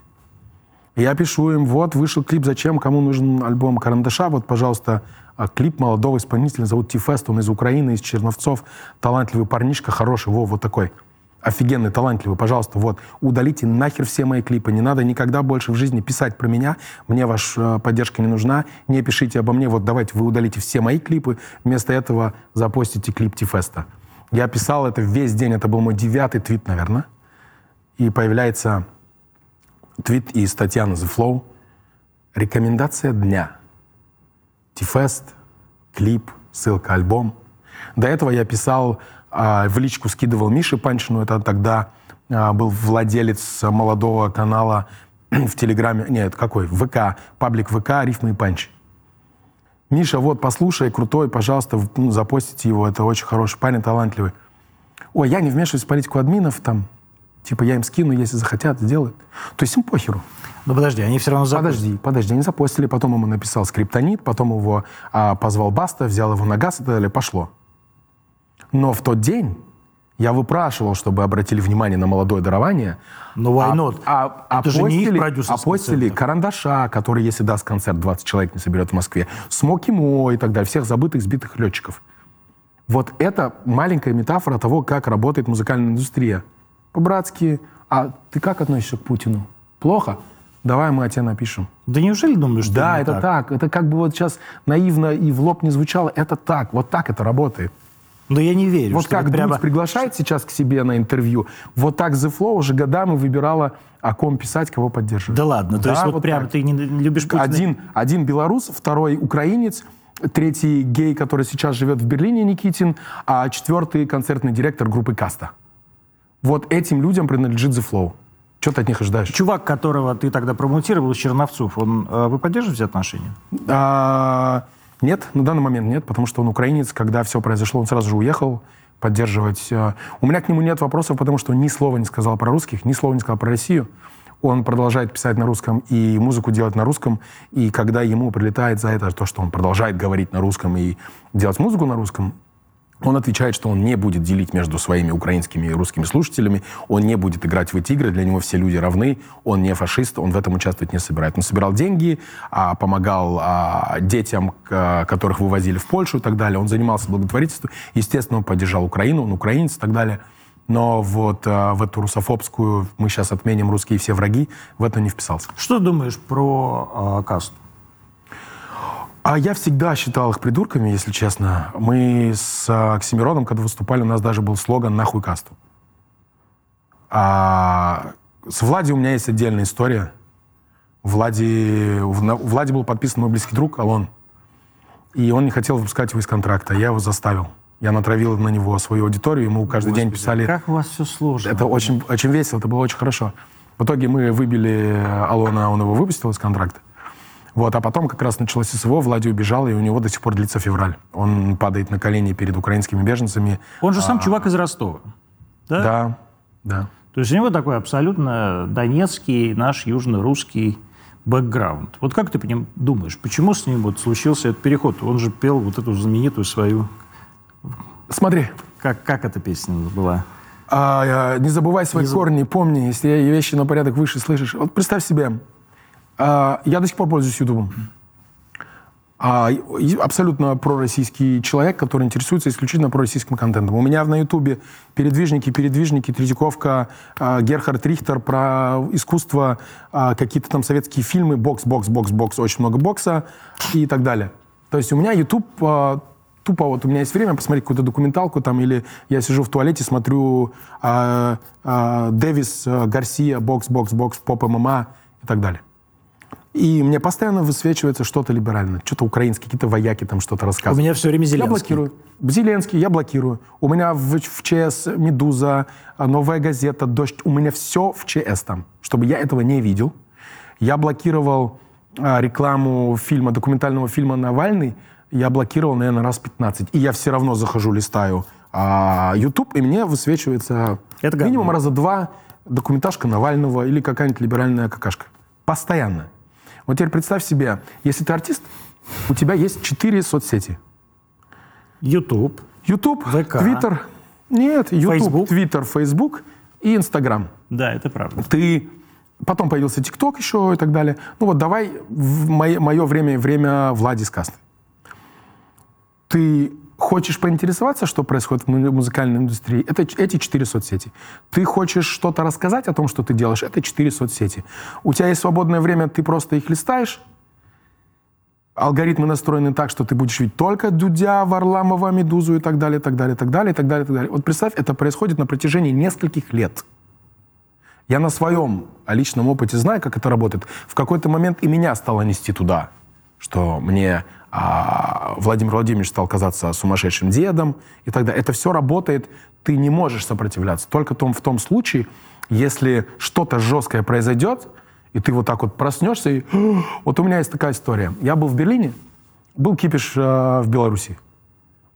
Я пишу им, вот, вышел клип, зачем, кому нужен альбом Карандаша, вот, пожалуйста, а, клип молодого исполнителя, зовут Тифест, он из Украины, из Черновцов, талантливый парнишка, хороший, во, вот такой, офигенный, талантливый, пожалуйста, вот, удалите нахер все мои клипы, не надо никогда больше в жизни писать про меня, мне ваша э, поддержка не нужна, не пишите обо мне, вот, давайте вы удалите все мои клипы, вместо этого запостите клип Тифеста. Я писал это весь день, это был мой девятый твит, наверное, и появляется твит из Татьяны The Flow. Рекомендация дня. Тифест, клип, ссылка, альбом. До этого я писал, в личку скидывал Мише Панчину, это тогда а, был владелец молодого канала в Телеграме, нет, какой, ВК, паблик ВК, рифмы и панчи. Миша, вот, послушай, крутой, пожалуйста, ну, запостите его, это очень хороший парень, талантливый. Ой, я не вмешиваюсь в политику админов, там, типа, я им скину, если захотят, сделают. То есть им похеру. Ну подожди, они все равно запустят. Подожди, подожди, они запостили, потом ему написал скриптонит, потом его а, позвал Баста, взял его на газ и так далее, пошло. Но в тот день я выпрашивал, чтобы обратили внимание на молодое дарование. Ну, why not? А, а, Это же не их апостили- апостили. Карандаша, который, если даст концерт, 20 человек не соберет в Москве, Смоки Мо и так далее, всех забытых, сбитых летчиков. Вот это маленькая метафора того, как работает музыкальная индустрия. По-братски, а ты как относишься к Путину? Плохо? Давай мы о тебе напишем. Да неужели думаешь, что Да, это так. Это как бы вот сейчас наивно и в лоб не звучало. Это так. Вот так это работает. Но я не верю, Вот как прямо... Дудь приглашает сейчас к себе на интервью, вот так The Flow уже годами выбирала, о ком писать, кого поддерживать. Да ладно, то Да, есть вот, вот прямо так. ты не любишь Путина? Один, один белорус, второй украинец, третий гей, который сейчас живет в Берлине, Никитин, а четвертый концертный директор группы Каста. Вот этим людям принадлежит The Flow. Что ты от них ожидаешь? Чувак, которого ты тогда промоутировал, из Черновцов, он, э, вы поддерживаете отношения? А, нет, на данный момент нет, потому что он украинец. Когда все произошло, он сразу же уехал поддерживать. а, У меня к нему нет вопросов, потому что ни слова не сказал про русских, ни слова не сказал про Россию. Он продолжает писать на русском и музыку делать на русском. И когда ему прилетает за это то, что он продолжает говорить на русском и делать музыку на русском, он отвечает, что он не будет делить между своими украинскими и русскими слушателями, он не будет играть в эти игры, для него все люди равны, он не фашист, он в этом участвовать не собирает. Он собирал деньги, а, помогал а, детям, которых вывозили в Польшу и так далее, он занимался благотворительством, естественно, он поддержал Украину, он украинец и так далее. Но вот а, в эту русофобскую, мы сейчас отменим русские все враги, в это не вписался. Что ты думаешь про э, касту? А я всегда считал их придурками, если честно. Мы с а, Оксимироном, когда выступали, у нас даже был слоган «Нахуй касту». А с Влади у меня есть отдельная история. Влади, у Влади был подписан мой близкий друг Алон. И он не хотел выпускать его из контракта. Я его заставил. Я натравил на него свою аудиторию, ему каждый день писали... Как у вас все сложно. Это очень, очень весело, это было очень хорошо. В итоге мы выбили Алона, он его выпустил из контракта. Вот, а потом как раз началось СВО, Влади убежал, и у него до сих пор длится февраль. Он падает на колени перед украинскими беженцами. Он же сам чувак из Ростова. Да? Да, да. То есть у него такой абсолютно донецкий, наш южно-русский бэкграунд. Вот как ты по ним думаешь, почему с ним вот случился этот переход? Он же пел вот эту знаменитую свою... Смотри, Как, как эта песня была? а, э, не забывай свои корни, помни, если вещи на порядок выше слышишь. Вот представь себе, а, я до сих пор пользуюсь Ютубом. а, абсолютно пророссийский человек, который интересуется исключительно пророссийским контентом. У меня на Ютубе передвижники, передвижники, Третьяковка, а, Герхард Рихтер про искусство, а, какие-то там советские фильмы, бокс, бокс, бокс, бокс, очень много бокса и так далее. То есть у меня YouTube а, тупо вот у меня есть время посмотреть какую-то документалку там, или я сижу в туалете, смотрю а, а, Дэвис, а, Гарсия, бокс, бокс, бокс, поп ММА и так далее. И мне постоянно высвечивается что-то либеральное, что-то украинские, какие-то вояки там что-то У рассказывают. меня все время Я Зеленский. блокирую. Зеленский, я блокирую. У меня в, в ЧС «Медуза», а, «Новая газета», «Дождь». У меня все в ЧС там, чтобы я этого не видел. Я блокировал а, рекламу фильма, документального фильма «Навальный». Я блокировал, наверное, раз 15. И я все равно захожу, листаю а, YouTube, и мне высвечивается Это говно. минимум раза два документашка Навального или какая-нибудь либеральная какашка. Постоянно. Вот теперь представь себе, если ты артист, у тебя есть четыре соцсети. YouTube. YouTube, ВК. Твиттер. Нет, YouTube, Facebook. Твиттер, Фейсбук и Инстаграм. Да, это правда. Ты... Потом появился ТикТок еще и так далее. Ну вот давай в мое, мое время время Влади Сказны. Ты хочешь поинтересоваться, что происходит в му- музыкальной индустрии? Это эти четыре соцсети. Ты хочешь что-то рассказать о том, что ты делаешь? Это четыре соцсети. У тебя есть свободное время, ты просто их листаешь, алгоритмы настроены так, что ты будешь видеть только Дудя, Варламова, Медузу и так далее, так далее, так далее, так далее, так далее. Вот представь, это происходит на протяжении нескольких лет. Я на своем личном опыте знаю, как это работает. В какой-то момент и меня стало нести туда, что мне а, Владимир Владимирович стал казаться сумасшедшим дедом и так далее. Это все работает, ты не можешь сопротивляться. Только том, в том случае, если что-то жесткое произойдет, и ты вот так вот проснешься, и вот у меня есть такая история. Я был в Берлине, был кипиш э, в Беларуси.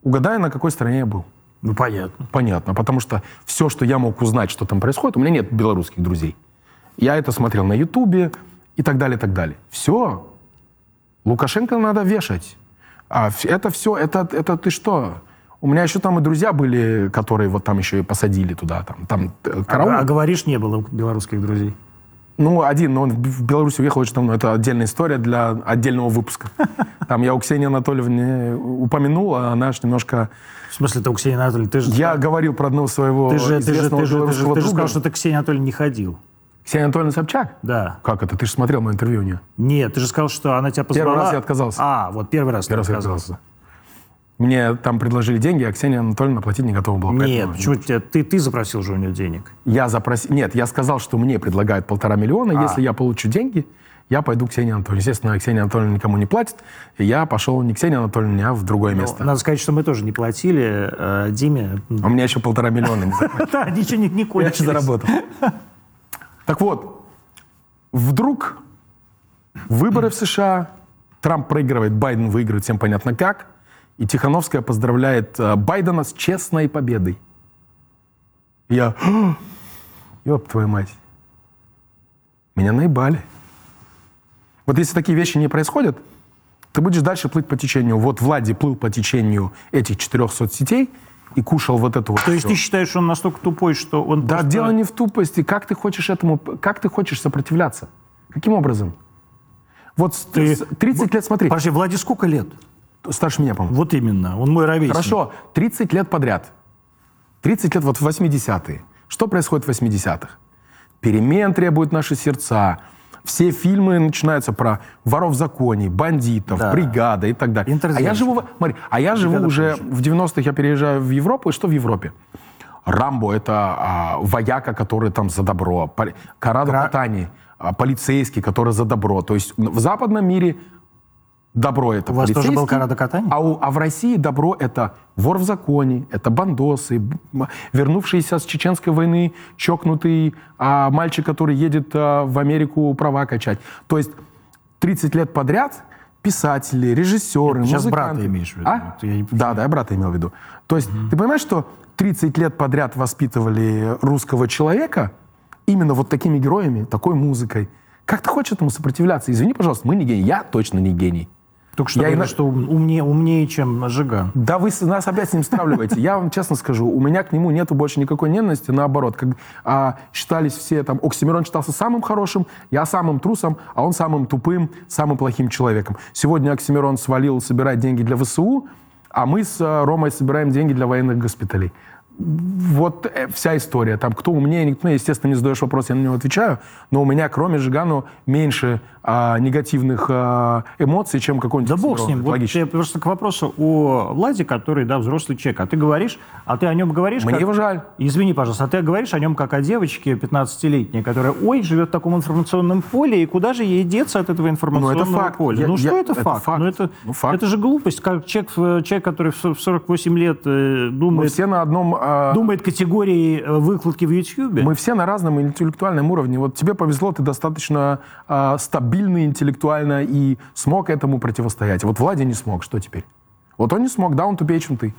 Угадай, на какой стороне я был. Ну, понятно. Понятно, потому что все, что я мог узнать, что там происходит, у меня нет белорусских друзей. Я это смотрел на Ютубе и так далее, и так далее. Все. Лукашенко надо вешать. А это все, это, это ты что? У меня еще там и друзья были, которые вот там еще и посадили туда. Там, там э, караул. А, а говоришь, не было белорусских друзей. Ну, один, но он в Беларусь уехал очень давно. Это отдельная история для отдельного выпуска. Там я у Ксении Анатольевны упомянул, а она ж немножко... В смысле, ты у Ксении Анатольевны, ты же, Я говорил про одного своего ты же, ты же, ты же, ты же, ты же сказал, что ты к Ксении Анатольевне не ходил. Ксения Анатольевна Собчак? Да. Как это? Ты же смотрел мое интервью у нее. Нет, ты же сказал, что она тебя позвала. Первый раз я отказался. А, вот первый раз Первый раз ты я отказался. Мне там предложили деньги, а Ксения Анатольевна платить не готова была. Нет, почему тебя, ты, ты запросил же у нее денег? Я запросил... Нет, я сказал, что мне предлагают полтора миллиона. А. Если я получу деньги, я пойду к Ксении Анатольевне. Естественно, Ксения Анатольевна никому не платит. И я пошел не к Ксении Анатольевне, а в другое место. Надо сказать, что мы тоже не платили э, Диме. А у меня еще полтора миллиона не. Да, ничего не, не Я еще заработал. Так вот, вдруг выборы в США, Трамп проигрывает, Байден выигрывает, всем понятно как, и Тихановская поздравляет э, Байдена с честной победой. Я, «А, ёб твою мать, меня наебали. Вот если такие вещи не происходят, ты будешь дальше плыть по течению. Вот Влади плыл по течению этих четырех соцсетей и кушал вот эту вот То есть всё. ты считаешь, что он настолько тупой, что он Да, просто- дело не в тупости. Как ты хочешь этому, как ты хочешь сопротивляться? Каким образом? Вот Ты- с- 30 лет, смотри, Подожди, Влади сколько лет? старше меня, по-моему. Вот именно, он мой ровесник. Хорошо, 30 лет подряд. 30 лет, вот в 80-е. Что происходит в 80-х? Перемен требуют наши сердца. Все фильмы начинаются про воров в законе, бандитов, Да. бригада и так далее. А я живу, смотри, а я живу Бригада уже в 90-х, я переезжаю в Европу, и что в Европе? Рамбо — это а, вояка, который там за добро. Карадо Кра- Катани — а, полицейский, который за добро. То есть в западном мире добро — это У вас тоже был полицейский, Карадо Катани? а, у- а в России добро — это вор в законе, это бандосы, вернувшийся с чеченской войны чокнутый а, мальчик, который едет а, в Америку права качать. То есть 30 лет подряд писатели, режиссеры, Ты сейчас музыканты... брата имеешь в виду? А? Не- Да, да, я брата имел в виду. То есть ты понимаешь, что 30 лет подряд воспитывали русского человека именно вот такими героями, такой музыкой. Как ты хочешь этому сопротивляться? Извини, пожалуйста, мы не гений. Я точно не гений. Только что Я говорили, ина- что ум- умнее, умнее, чем Жиган. Да вы нас опять с ним стравливаете. Я вам честно скажу, у меня к нему нету больше никакой ненависти, наоборот. Как, а, считались все, там, Оксимирон считался самым хорошим, я самым трусом, а он самым тупым, самым плохим человеком. Сегодня Оксимирон свалил собирать деньги для ВСУ, а мы с а, Ромой собираем деньги для военных госпиталей. Вот э, вся история. Там кто умнее, никто, естественно, не задаешь вопрос, я на него отвечаю, но у меня, кроме Жигану, меньше а, негативных а, эмоций, чем какой-нибудь Да бог с ним. Вот Логично. я просто к вопросу о Владе, который, да, взрослый человек. А ты говоришь, а ты о нем говоришь... Мне как- его жаль. Извини, пожалуйста, а ты говоришь о нем как о девочке 15-летней, которая, ой, живет в таком информационном поле, и куда же ей деться от этого информационного факт. поля? Я- ну что я- это, это факт? факт. Ну, это, Ну, факт. это же глупость. Как человек, в- человек который в со- в 48 лет э, Мы думает, все на одном... а, думает категории э, выкладки в Ютьюбе. Мы все на разном интеллектуальном уровне. Вот тебе повезло, ты достаточно а, стабильный интеллектуально и смог этому противостоять. Вот Владя не смог, что теперь? Вот он не смог, да, он тупее, чем ты.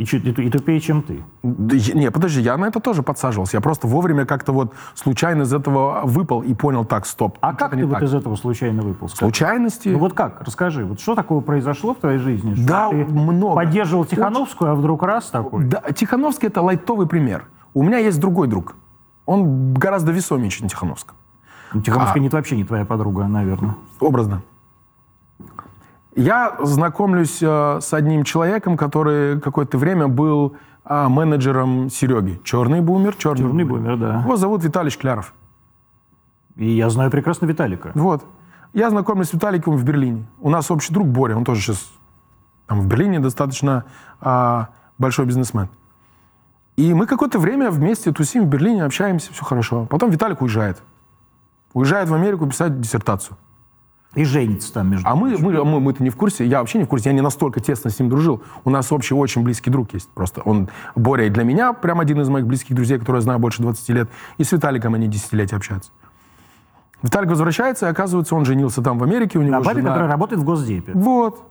И, чуть- и и тупее, чем ты. Да Не, подожди, я на это тоже подсаживался. Я просто вовремя как-то вот случайно из этого выпал и понял, так, стоп. А как ты вот так. из этого случайно выпал? скажи? Случайности? Ну вот как? Расскажи. Вот что такого произошло в твоей жизни? Что Да, ты много. Поддерживал Тихановскую, а вдруг раз такой? Да, Тихановский это лайтовый пример. У меня есть другой друг. Он гораздо весомее, чем Тихановский. Ну, А. Тихановская нет, вообще не твоя подруга, наверное. Образно. Я знакомлюсь э, с одним человеком, который какое-то время был а, менеджером Сереги. Черный бумер, черный, Черный бумер, да. Его зовут Виталий Шкляров. И я знаю прекрасно Виталика. Вот. Я знакомлюсь с Виталиком в Берлине. У нас общий друг Боря, он тоже сейчас там в Берлине достаточно а, большой бизнесмен. И мы какое-то время вместе тусим в Берлине, общаемся, все хорошо. Потом Виталик уезжает. Уезжает в Америку писать диссертацию. И женится там между А мы, прочим. мы, мы, мы-то не в курсе, я вообще не в курсе, я не настолько тесно с ним дружил. У нас общий очень близкий друг есть просто. Он, Боря, для меня прям один из моих близких друзей, которого я знаю больше 20 лет. И с Виталиком они десятилетия общаются. Виталик возвращается, и оказывается, он женился там в Америке, у него На жена- которая работает в Госдепе. Вот.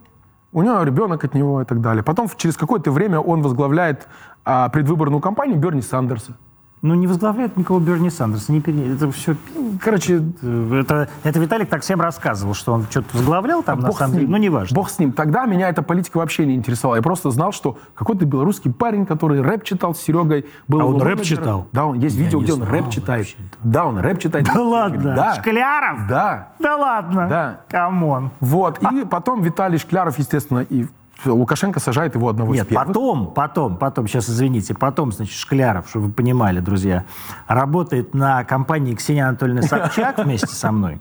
У него ребенок от него и так далее. Потом через какое-то время он возглавляет а, предвыборную кампанию Берни Сандерса. Ну, не возглавляет никого Берни Сандерса. Не, пере- это все... Короче, Это, это Виталик так всем рассказывал, что он что-то возглавлял там, на бог самом деле. Ну, неважно. Бог с ним. Тогда меня эта политика вообще не интересовала. Я просто знал, что какой-то белорусский парень, который рэп читал с Серегой, был А он рэп читал? Да, он, есть Я видео, где он рэп читает. вообще. Да, он рэп читает. Да ладно? Да. Шкляров? Да. Да ладно? Да. Come on. Вот. И потом Виталий Шкляров, естественно, и Лукашенко сажает его одного из Нет, первых. потом, потом, потом, сейчас извините, потом, значит, Шкляров, чтобы вы понимали, друзья, работает на компании Ксения Анатольевны Собчак вместе со мной.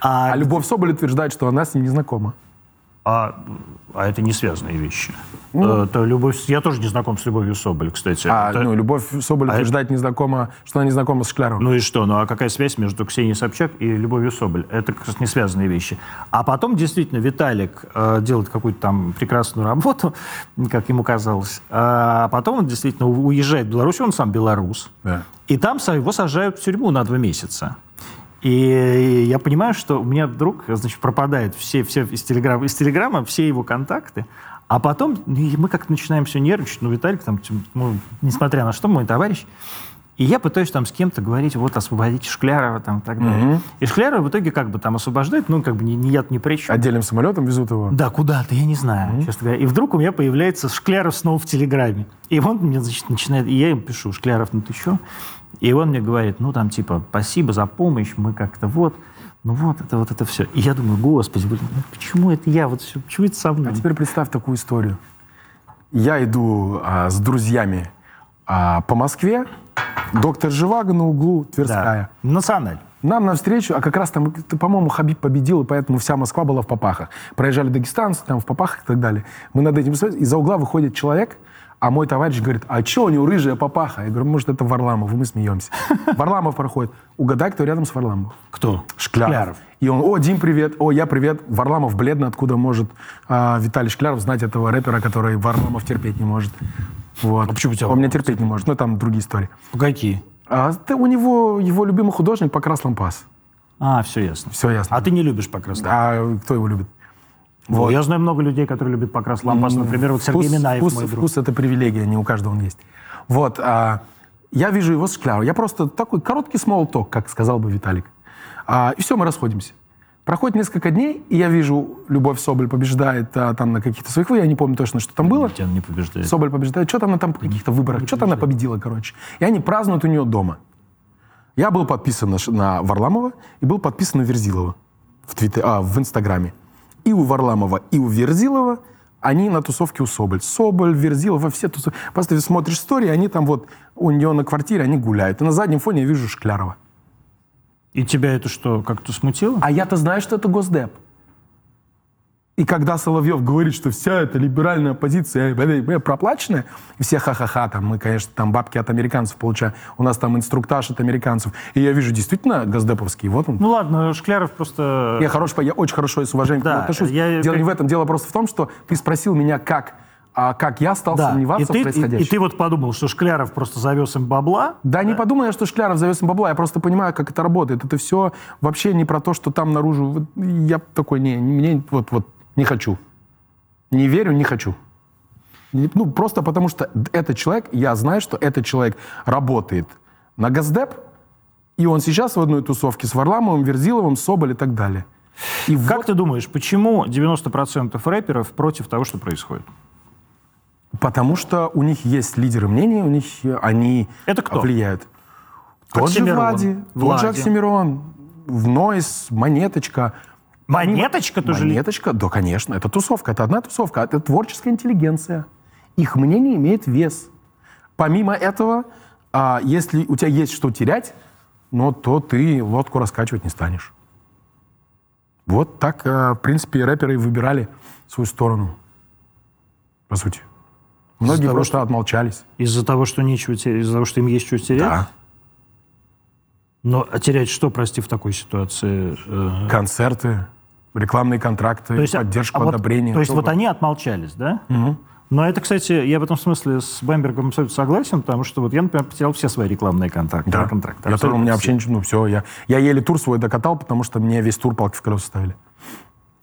А, А Любовь Соболь утверждает, что она с ним не знакома. А, а это не связанные вещи. Это любовь, я тоже не знаком с Любовью Соболь, кстати. А, Это- ну, Любовь Соболь А утверждает, не знакома, что она не знакома с Шкляровым. Ну и что? Ну а какая связь между Ксенией Собчак и Любовью Соболь? Это как раз не связанные вещи. А потом действительно Виталик э, делает какую-то там прекрасную работу, как ему казалось. А потом он действительно уезжает в Беларусь, он сам белорус. Да. И там его сажают в тюрьму на два месяца. И я понимаю, что у меня вдруг, значит, пропадают все, все из, телеграм, из телеграмма, все его контакты. А потом ну, мы как-то начинаем все нервничать. Ну, Виталик там, ну, несмотря на что, мой товарищ. И я пытаюсь там с кем-то говорить, вот, освободите Шклярова там и так далее. И Шклярова в итоге как бы там освобождают, ну, как бы ни, ни я ни при чем. Отдельным самолетом везут его. Да, куда-то, я не знаю, честно говоря. И вдруг у меня появляется Шкляров снова в Телеграме. И он мне, значит, начинает... И я ему пишу, Шкляров, ну ты что? И он мне говорит, ну там типа, спасибо за помощь, мы как-то вот... Ну вот, это вот это все. И я думаю, господи, блин, ну почему это я? Вот все, почему это со мной? А теперь представь такую историю. Я иду а, с друзьями а, по Москве, доктор Живаго на углу, Тверская. Да. Националь. Нам навстречу, а как раз там, по-моему, Хабиб победил, и поэтому вся Москва была в попахах. Проезжали дагестанцы, там в попахах и так далее. Мы над этим посмотрели, из-за угла выходит человек, а мой товарищ говорит, а что у него рыжая папаха? Я говорю, может, это Варламов, и мы смеемся. Варламов проходит. Угадай, кто рядом с Варламовым. Кто? Шкляров. И он, о, Дим, привет, о, я привет. Варламов бледно, откуда может а, Виталий Шкляров знать этого рэпера, который Варламов терпеть не может. Вот. А почему тебя Он меня терпеть не может. Ну, там другие истории. Какие? А, да у него, его любимый художник Покрас Лампас. А, все ясно. Все ясно. А ты не любишь покрас лампас? А кто его любит? Вот. Я знаю много людей, которые любят покрас лампас. Например, вот Сергей вкус, Минаев, вкус, мой друг. вкус это привилегия, не у каждого он есть. Вот. а, я вижу его с Шкляром. Я просто такой короткий small talk, как сказал бы Виталик. А, и все, мы расходимся. Проходит несколько дней, и я вижу, Любовь Соболь побеждает а, там на каких-то своих выборах, я не помню точно, что там было. Тебя не побеждает. Соболь побеждает. Что-то она там по каких-то выборах, что-то она победила, короче. И они празднуют у нее дома. Я был подписан на, на Варламова и был подписан на Верзилова в, твиттер, а, в Инстаграме. И у Варламова, и у Верзилова они на тусовке у Соболь. Соболь, Верзилова, все тусовки. Просто ты смотришь истории, они там вот у нее на квартире, они гуляют. И на заднем фоне я вижу Шклярова. И тебя это что, как-то смутило? А я-то знаю, что это Госдеп. И когда Соловьев говорит, что вся эта либеральная оппозиция э, э, проплаченная, и все ха-ха-ха, там мы, конечно, там бабки от американцев получаем, у нас там инструктаж от американцев. И я вижу действительно Госдеповский, вот он. Ну ладно, Шкляров просто... Я, хорош, я очень хорошо и с уважением Да, отношусь. я- Дело не в этом, дело просто в том, что ты спросил меня, как, а как я стал Да. И сомневаться ты, в и, происходящем. и ты вот подумал, что Шкляров просто завез им бабла. Да, не подумай, я, что Шкляров завез им бабла, я просто понимаю, как это работает. Это все вообще не про то, что там наружу. Я такой, не- мне вот, вот не хочу. Не верю, не хочу. Ну, просто потому что этот человек, я знаю, что этот человек работает на Газдеп, и он сейчас в одной тусовке с Варламовым, Верзиловым, Соболь и так далее. И Как вот ты думаешь, почему 90% рэперов против того, что происходит? потому что у них есть лидеры мнений, у них они Это кто? влияют. Тот же Оксимирон. Влади, тот же Влади. Оксимирон, Нойс, Монеточка. Монеточка тоже ли- Монеточка, да, конечно, это тусовка, это одна тусовка, это творческая интеллигенция. Их мнение имеет вес. Помимо этого, а, если у тебя есть что терять, ну, то ты лодку раскачивать не станешь. Вот так, а, в принципе, рэперы выбирали свою сторону. По сути. Многие того, просто отмолчались. Из-за того, что нечего терять, из-за того, что им есть что терять? Да. Но а терять что, прости, в такой ситуации? Э, Концерты, рекламные контракты, а- поддержку, а вот- одобрение. То есть вот они отмолчались, да? Но это, кстати, я в этом смысле с Бамбергом абсолютно согласен, потому что вот я, например, потерял все свои рекламные контракты. Да. контракты Я тоже, у меня вообще ничего, ну все, я, я еле тур свой докатал, потому что мне весь тур палки в колеса ставили.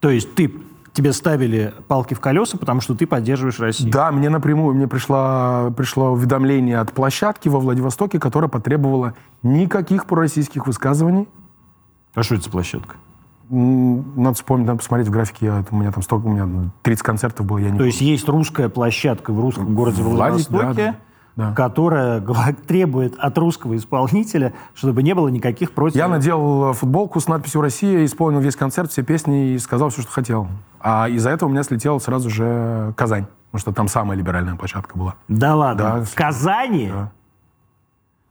То есть ты, тебе ставили палки в колеса, потому что ты поддерживаешь Россию. Да, мне напрямую, мне пришло, пришло уведомление от площадки во Владивостоке, которая потребовала никаких пророссийских высказываний. А что это за площадка? Надо вспомнить, надо посмотреть в графике, я- у меня там столько, у меня 30 концертов было, я не То есть есть русская площадка в русском городе Владивостоке, да, да. которая требует от русского исполнителя, чтобы не было никаких против... Я надел э, футболку с надписью «Россия», исполнил весь концерт, все песни и сказал все, что хотел. А из-за этого у меня слетела сразу же Казань, потому что там самая либеральная площадка была. Да ладно. Да. В Казани? Да.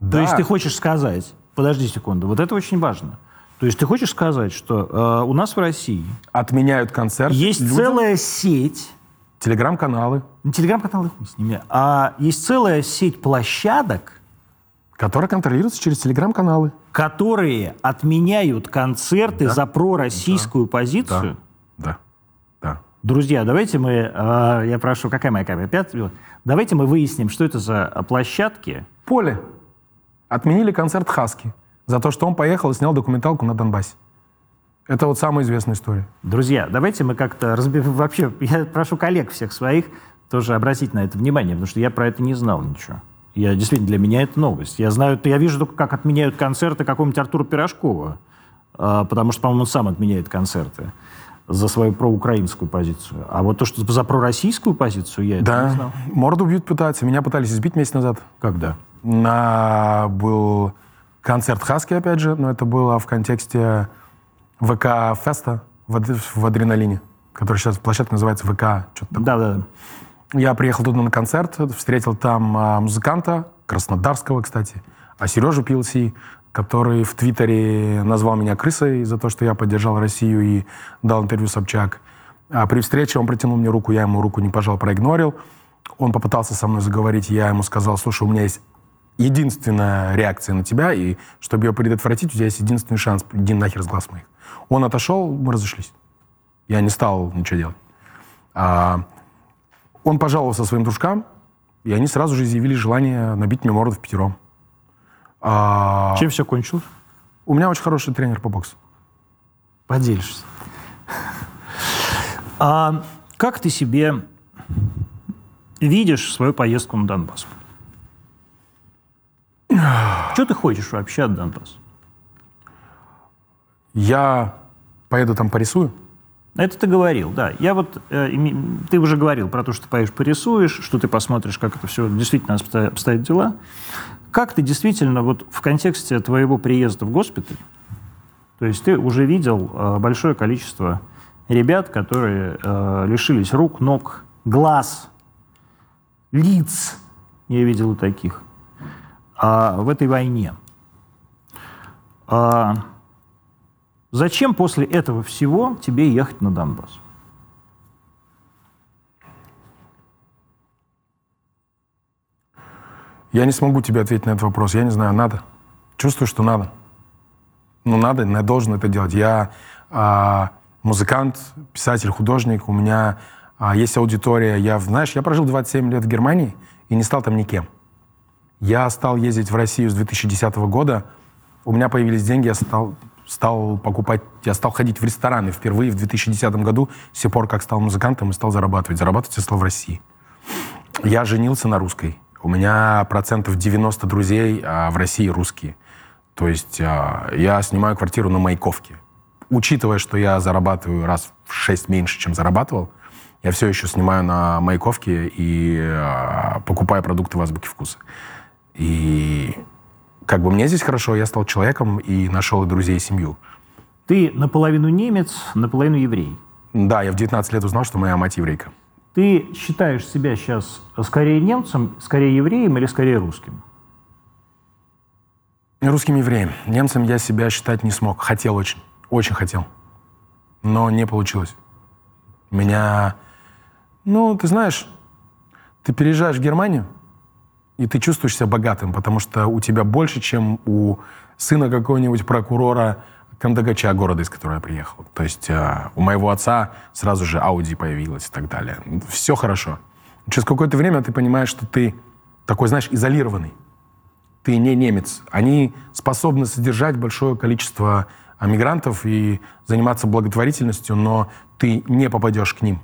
То Да. есть ты хочешь сказать... Подожди секунду, вот это очень важно. То есть ты хочешь сказать, что э, у нас в России Отменяют концерт. есть людям, целая сеть, Телеграм-каналы, ну, телеграм-каналы хуй с ними, а есть целая сеть площадок, которые контролируются через телеграм-каналы. которые отменяют концерты за пророссийскую позицию. Да, да. Друзья, давайте мы, э, я прошу, какая моя камера? Вот. Давайте мы выясним, что это за э, площадки. Поле. Отменили концерт Хаски за то, что он поехал и снял документалку на Донбассе. Это вот самая известная история. Друзья, давайте мы как-то разберем. Вообще, я прошу коллег всех своих тоже обратить на это внимание, потому что я про это не знал ничего. Я действительно, для меня это новость. Я знаю, я вижу только, как отменяют концерты какого-нибудь Артура Пирожкова, а, потому что, по-моему, он сам отменяет концерты за свою проукраинскую позицию. А вот то, что за пророссийскую позицию, я это не Да, знал. морду бьют пытаются. Меня пытались избить месяц назад. Когда? На... Был концерт Хаски, опять же, но это было в контексте ВК-феста в, ад- в Адреналине, который сейчас площадка называется ВК. Что-то такое. Да-да. Я приехал туда на концерт, встретил там а, музыканта, краснодарского, кстати, а Сережу PLC, который в Твиттере назвал меня крысой за то, что я поддержал Россию и дал интервью Собчак. А при встрече он протянул мне руку, я ему руку не пожал, проигнорил. Он попытался со мной заговорить, я ему сказал, слушай, у меня есть единственная реакция на тебя, и чтобы ее предотвратить, у тебя есть единственный шанс, иди нахер с глаз моих. Он отошел, мы разошлись. Я не стал ничего делать. А, он пожаловался своим дружкам, и они сразу же изъявили желание набить мне морду в пятером. А, Чем все кончилось? у меня очень хороший тренер по боксу. Поделишься. А как ты себе видишь свою поездку на Донбасс? Что ты хочешь вообще от Донбасса? Я Поеду там порисую? Это ты говорил, да. Я вот, э, ты уже говорил про то, что ты поедешь порисуешь, что ты посмотришь, как это все действительно обстоят дела. Как ты действительно вот в контексте твоего приезда в госпиталь, то есть ты уже видел э, большое количество ребят, которые э, лишились рук, ног, глаз, лиц, я видел и таких, а, в этой войне. А, зачем после этого всего тебе ехать на Донбасс? Я не смогу тебе ответить на этот вопрос. Я не знаю, надо. Чувствую, что надо. Ну, надо, я должен это делать. Я а, музыкант, писатель, художник. У меня а, есть аудитория. Я, знаешь, я прожил 27 лет в Германии и не стал там никем. Я стал ездить в Россию с 2010 года. У меня появились деньги, я стал, стал покупать, я стал ходить в рестораны впервые в 2010 году, с тех пор, как стал музыкантом и стал зарабатывать. Зарабатывать я стал в России. Я женился на русской. У меня процентов 90 друзей а, в России русские. То есть а, я снимаю квартиру на Маяковке. Учитывая, что я зарабатываю раз в 6 меньше, чем зарабатывал, я все еще снимаю на Маяковке и а, покупаю продукты в Азбуке Вкуса. И как бы мне здесь хорошо, я стал человеком и нашел и друзей, и семью. Ты наполовину немец, наполовину еврей. Да, я в 19 лет узнал, что моя мать еврейка. Ты считаешь себя сейчас скорее немцем, скорее евреем или скорее русским? Русским евреем. Немцем я себя считать не смог. Хотел очень. Очень хотел. Но не получилось. Меня... Ну, ты знаешь, ты переезжаешь в Германию, и ты чувствуешь себя богатым, потому что у тебя больше, чем у сына какого-нибудь прокурора Кандагача, города, из которого я приехал. То есть э, у моего отца сразу же Ауди появилась и так далее. Все хорошо. Через какое-то время ты понимаешь, что ты такой, знаешь, изолированный. Ты не немец. Они способны содержать большое количество мигрантов и заниматься благотворительностью, но ты не попадешь к ним,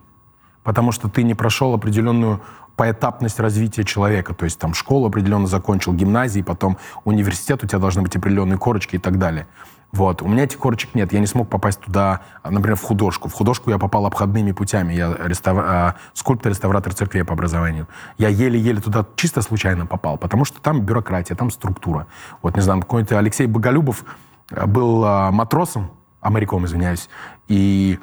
потому что ты не прошел определенную поэтапность развития человека. То есть там школу определенно закончил, гимназии, потом университет, у тебя должны быть определенные корочки и так далее. Вот. У меня этих корочек нет. Я не смог попасть туда, например, в художку. В художку я попал обходными путями. Я реставр... А, скульптор-реставратор церкви по образованию. Я еле-еле туда чисто случайно попал, потому что там бюрократия, там структура. Вот, не знаю, какой-то Алексей Боголюбов а, был а, матросом, а моряком, извиняюсь, и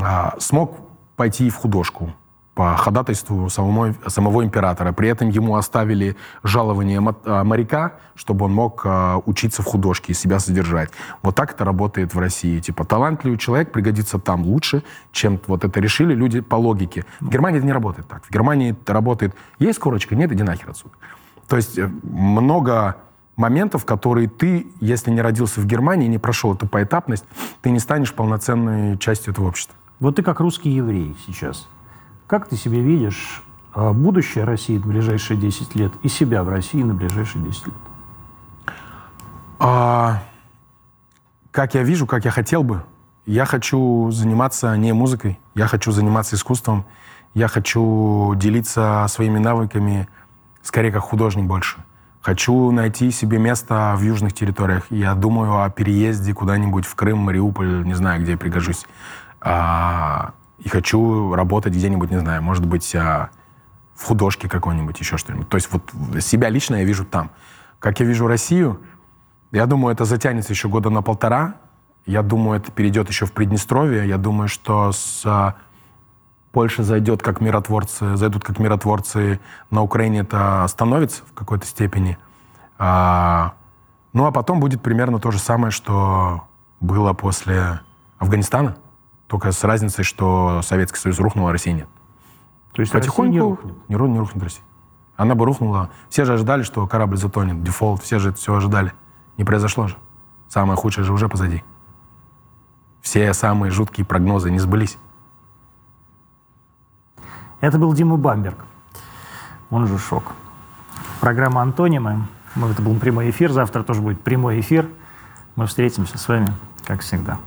а, смог пойти в художку по ходатайству самого, самого императора. При этом ему оставили жалование а, моряка, чтобы он мог а, учиться в художке и себя содержать. Вот так это работает в России. Типа талантливый человек пригодится там лучше, чем вот это решили люди по логике. В Германии это не работает так. В Германии это работает, есть корочка, нет, иди нахер отсюда. То есть э, много моментов, которые ты, если не родился в Германии, не прошел эту поэтапность, ты не станешь полноценной частью этого общества. Вот ты как русский еврей сейчас. Как ты себе видишь а, будущее России в ближайшие 10 лет и себя в России на ближайшие 10 лет? А, как я вижу, как я хотел бы. Я хочу заниматься не музыкой, я хочу заниматься искусством, я хочу делиться своими навыками, скорее как художник больше. Хочу найти себе место в южных территориях. Я думаю о переезде куда-нибудь в Крым, Мариуполь, не знаю, где я пригожусь. А, и хочу работать где-нибудь, не знаю, может быть, а, в художке какой-нибудь, еще что-нибудь. То есть вот себя лично я вижу там. Как я вижу Россию, я думаю, это затянется еще года на полтора. Я думаю, это перейдет еще в Приднестровье. Я думаю, что с а, Польша зайдет как миротворцы, зайдут как миротворцы на Украине, это остановится в какой-то степени. А, ну а потом будет примерно то же самое, что было после Афганистана. Только с разницей, что Советский Союз рухнул, а Россия нет. То есть потихоньку не рухнет? Не, не рухнет Россия. Она бы рухнула. Все же ожидали, что корабль затонет, дефолт, все же это все ожидали. Не произошло же. Самое худшее же уже позади. Все самые жуткие прогнозы не сбылись. Это был Дима Бамберг. Он же «Шок». Программа «Антонимы». Это был прямой эфир. Завтра тоже будет прямой эфир. Мы встретимся с вами, как всегда.